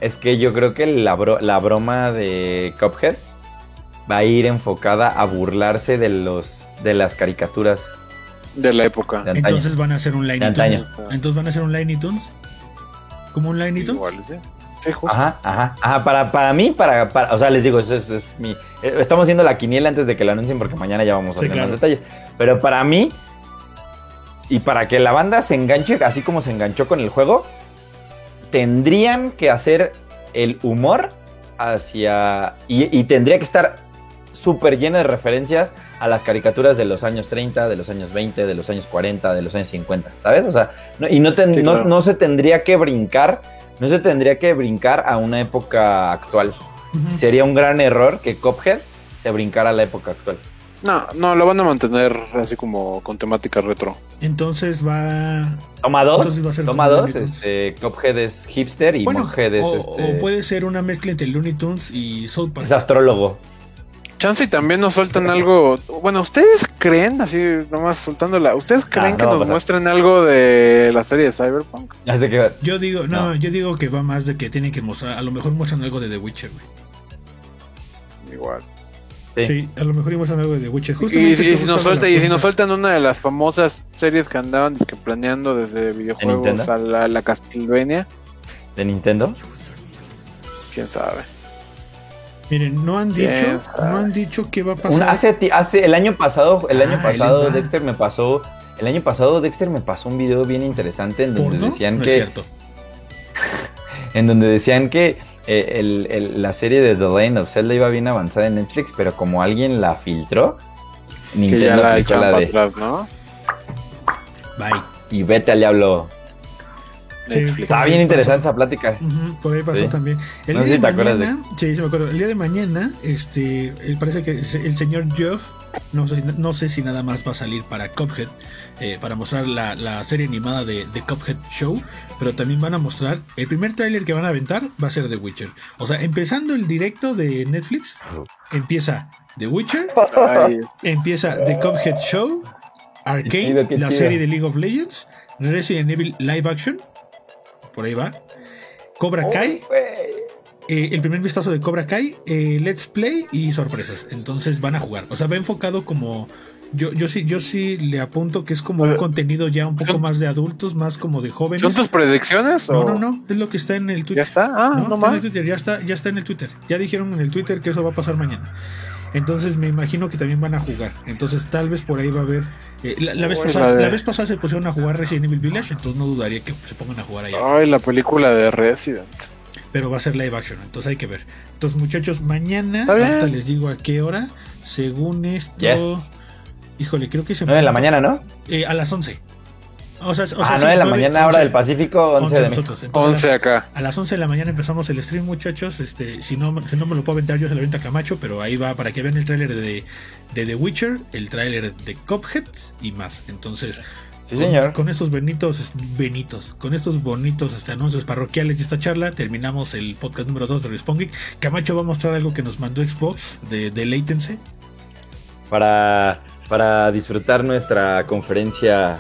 Speaker 2: es que yo creo que la, la broma de Cuphead va a ir enfocada a burlarse de los de las caricaturas
Speaker 3: de la época
Speaker 1: entonces van a hacer un Line Tunes entonces van a hacer un Line Tunes como un Line Tunes igual
Speaker 3: sí
Speaker 2: Ajá, ajá, ajá. Para, para mí, para, para, o sea, les digo, eso, es mi. Eh, estamos haciendo la quiniela antes de que la anuncien porque mañana ya vamos a ver más detalles. Pero para mí, y para que la banda se enganche, así como se enganchó con el juego, tendrían que hacer el humor hacia. Y, tendría que estar súper lleno de referencias a las caricaturas de los años 30, de los años 20, de los años 40, de los años 50, ¿sabes? O sea, y no, no se tendría que brincar no se tendría que brincar a una época actual. Sería un gran error que Cophead se brincara a la época actual.
Speaker 3: No, no, lo van a mantener así como con temática retro.
Speaker 1: Entonces va.
Speaker 2: Toma dos. Toma dos. Este, Cophead es hipster y bueno, es.
Speaker 1: O,
Speaker 2: este...
Speaker 1: o, puede ser una mezcla entre Looney Tunes y South Park.
Speaker 2: Es astrólogo.
Speaker 3: Chance y también nos sueltan algo. Bueno, ¿ustedes creen, así nomás soltándola, ¿ustedes ah, creen que nos muestren algo de la serie de Cyberpunk?
Speaker 1: Yo digo, no, yo digo que va más de que tienen que mostrar, a lo mejor muestran algo de The Witcher, güey.
Speaker 3: Igual.
Speaker 1: Sí. a lo mejor muestran algo de The Witcher.
Speaker 3: y, si nos suelta, y si nos sueltan una de las famosas series que andaban que planeando desde videojuegos a la, la Castlevania.
Speaker 2: ¿De Nintendo?
Speaker 3: ¿Quién sabe?
Speaker 1: Miren, no han dicho, no han dicho qué va a pasar.
Speaker 2: hace, hace el año pasado, el año ah, pasado Dexter me pasó, el año pasado Dexter me pasó un video bien interesante en donde decían que, en donde decían que eh, el, la serie de The Legend of Zelda iba bien avanzada en Netflix, pero como alguien la filtró,
Speaker 3: Nintendo ya la, la de, atrás, ¿no?
Speaker 1: Bye.
Speaker 2: Y vete al diablo. Sí, Estaba bien interesante esa plática.
Speaker 1: por ahí pasó también. El no día de mañana, Sí, sí me acuerdo. El día de mañana, este, parece que el señor Jeff, no sé, no sé si nada más va a salir para Cuphead, eh, para mostrar la, la, serie animada de, The Cuphead Show, pero también van a mostrar, el primer tráiler que van a aventar va a ser The Witcher. O sea, empezando el directo de Netflix, empieza The Witcher, empieza The Cuphead Show, Arcane, la serie de League of Legends, Resident Evil Live Action, por ahí va. Cobra Kai. Eh, el primer vistazo de Cobra Kai, eh, Let's Play y sorpresas. Entonces van a jugar. O sea, va enfocado como. Yo, yo sí, yo sí le apunto que es como un contenido ya un poco más de adultos, más como de jóvenes.
Speaker 3: ¿Son tus predicciones?
Speaker 1: No, no, no. Es lo que está en el Twitter.
Speaker 3: ¿Ya está? Ah, no, más.
Speaker 1: Ya está, ya está en el Twitter. Ya dijeron en el Twitter que eso va a pasar mañana. Entonces me imagino que también van a jugar. Entonces tal vez por ahí va a haber. Eh, la, vez pasada, la, vez pasada, se pusieron a jugar Resident Evil Village, entonces no dudaría que se pongan a jugar ahí.
Speaker 3: Ay, la película de Resident.
Speaker 1: Pero va a ser live action, entonces hay que ver. Entonces, muchachos, mañana, ahorita les digo a qué hora. Según esto. Híjole, creo que se.
Speaker 2: 9 de la mañana, ¿no?
Speaker 1: Eh, a las 11. O sea,
Speaker 2: o sea, ah, 9 de la mañana, hora del Pacífico, 11, de nosotros.
Speaker 3: 11 acá.
Speaker 1: A las 11 de la mañana empezamos el stream, muchachos. Este, si no, si no me lo puedo aventar yo, se lo avienta Camacho, pero ahí va para que vean el tráiler de, de, The Witcher, el tráiler de Cuphead y más. Entonces,
Speaker 2: sí, señor.
Speaker 1: Con, estos benitos, benitos, con estos bonitos este, anuncios parroquiales y esta charla, terminamos el podcast número 2 de Respawn Camacho va a mostrar algo que nos mandó Xbox de, de Latency.
Speaker 2: Para, para disfrutar nuestra conferencia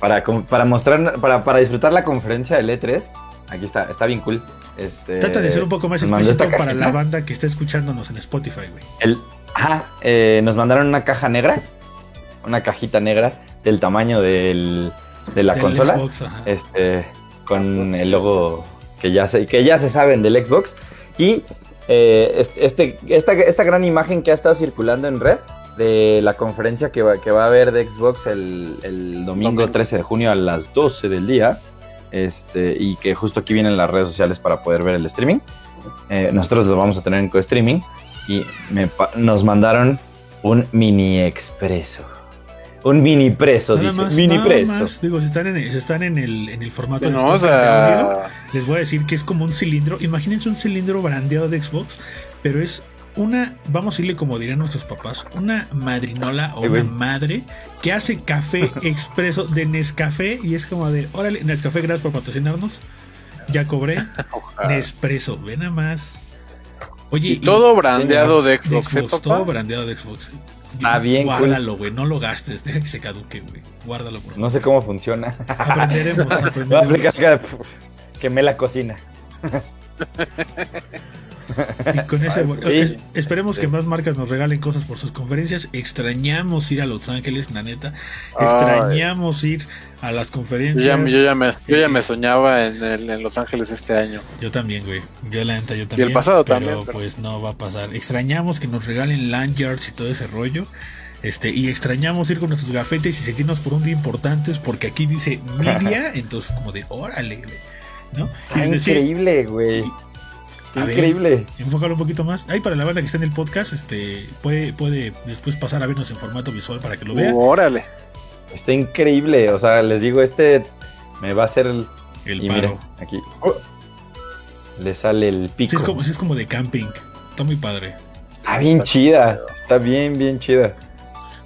Speaker 2: Para, para mostrar, para, para disfrutar la conferencia del E3, aquí está, está bien cool. Este,
Speaker 1: Trata de ser un poco más explícito para la banda que está escuchándonos en Spotify, güey.
Speaker 2: El, ajá, eh, nos mandaron una caja negra, una cajita negra del tamaño del, de la consola, este, con el logo que ya se, que ya se saben del Xbox y eh, este, esta, esta gran imagen que ha estado circulando en red de la conferencia que va, que va a haber de Xbox el, domingo 13 de junio a las 12 del día. Este, y que justo aquí vienen las redes sociales para poder ver el streaming. Eh, nosotros lo vamos a tener en co-streaming y nos mandaron Un mini expreso. Un mini preso, dice. mini preso.
Speaker 1: digo, si están, en, están en, el, en el formato de, audio, les voy a decir que es como un cilindro. Imagínense un cilindro brandeado de Xbox, pero es una, vamos a irle como dirían nuestros papás, una madrinola o una madre que hace café expreso de Nescafé y es como de, órale, Nescafé, gracias por patrocinarnos. Ya cobré. Nespresso, ven a más.
Speaker 3: Oye, y todo brandeado de Xbox, ¿eh,
Speaker 1: todo brandeado de Xbox.
Speaker 2: Está bien,
Speaker 1: Guárdalo, güey, no lo gastes, deja que se caduque, güey. Guárdalo, por
Speaker 2: No sé cómo funciona.
Speaker 1: Aprenderemos, aprenderemos.
Speaker 2: Quemé la cocina.
Speaker 1: Y con ese, esperemos que más marcas nos regalen cosas por sus conferencias. Extrañamos ir a Los Ángeles, la neta. Extrañamos ir a las conferencias.
Speaker 3: Yo ya, me, yo ya me soñaba en, Los Ángeles este año.
Speaker 1: Yo también, güey. Yo la neta, yo también.
Speaker 3: Y el pasado también.
Speaker 1: Pero pues no va a pasar. Extrañamos que nos regalen lanyards y todo ese rollo. Este, y extrañamos ir con nuestros gafetes y seguirnos por un día importantes porque aquí dice media, entonces como de órale, ¿no?
Speaker 2: increíble, güey. Increíble.
Speaker 1: enfócalo un poquito más. Ahí para la banda que está en el podcast, este puede, puede después pasar a vernos en formato visual para que lo vean.
Speaker 3: órale.
Speaker 2: Está increíble. O sea, les digo, este me va a hacer el.
Speaker 1: El y Mira,
Speaker 2: aquí. Le sale el pico.
Speaker 1: Sí es, como, es como de camping. Está muy padre.
Speaker 2: Está bien chida. Está bien, bien chida.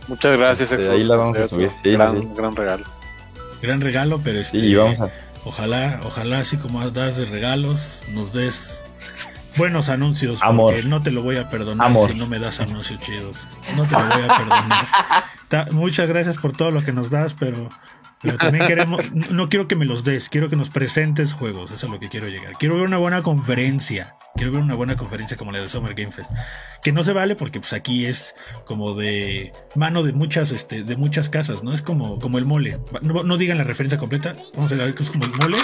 Speaker 3: Muchas gracias,
Speaker 2: este, Ahí la vamos a subir.
Speaker 3: gran, gran regalo.
Speaker 1: Gran regalo, pero este.
Speaker 2: Sí, vamos a...
Speaker 1: Ojalá, ojalá, así como das de regalos, nos des buenos anuncios.
Speaker 2: Amor.
Speaker 1: Porque no te lo voy a perdonar si no me das anuncios chidos. No te lo voy a perdonar. muchas gracias por todo lo que nos das, pero, pero también queremos, no quiero que me los des, quiero que nos presentes juegos. Eso es lo que quiero llegar. Quiero ver una buena conferencia. Quiero ver una buena conferencia como la de Summer Game Fest. Que no se vale porque pues aquí es como de mano de muchas, este, de muchas casas, ¿no? Es como, como el mole. No, no digan la referencia completa. Vamos a ver que es como el mole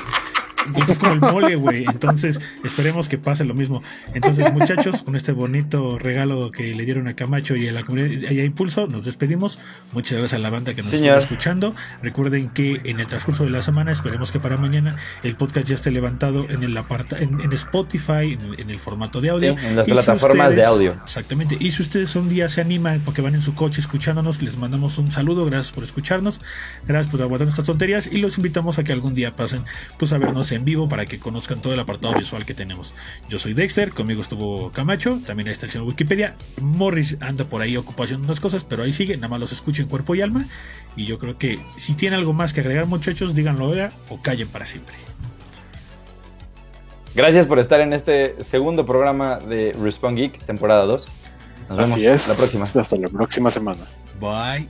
Speaker 1: es como el mole, güey. Entonces, esperemos que pase lo mismo. Entonces, muchachos, con este bonito regalo que le dieron a Camacho y a la comunidad y a Impulso, nos despedimos. Muchas gracias a la banda que nos está escuchando. Recuerden que en el transcurso de la semana, esperemos que para mañana el podcast ya esté levantado en el aparta, en, Spotify, en, el formato de audio.
Speaker 2: en las plataformas de audio.
Speaker 1: Exactamente. Y si ustedes un día se animan porque van en su coche escuchándonos, les mandamos un saludo. Gracias por escucharnos. Gracias por aguantar nuestras tonterías y los invitamos a que algún día pasen pues a vernos en vivo para que conozcan todo el apartado visual que tenemos. Yo soy Dexter, conmigo estuvo Camacho, también ahí está el señor Wikipedia. Morris anda por ahí ocupación unas cosas, pero ahí sigue, nada más los escuchen cuerpo y alma. Y yo creo que si tiene algo más que agregar, muchachos, díganlo ahora o callen para siempre.
Speaker 2: Gracias por estar en este segundo programa de Respawn Geek, temporada 2.
Speaker 3: Nos vemos la próxima. Hasta la próxima semana.
Speaker 1: Bye.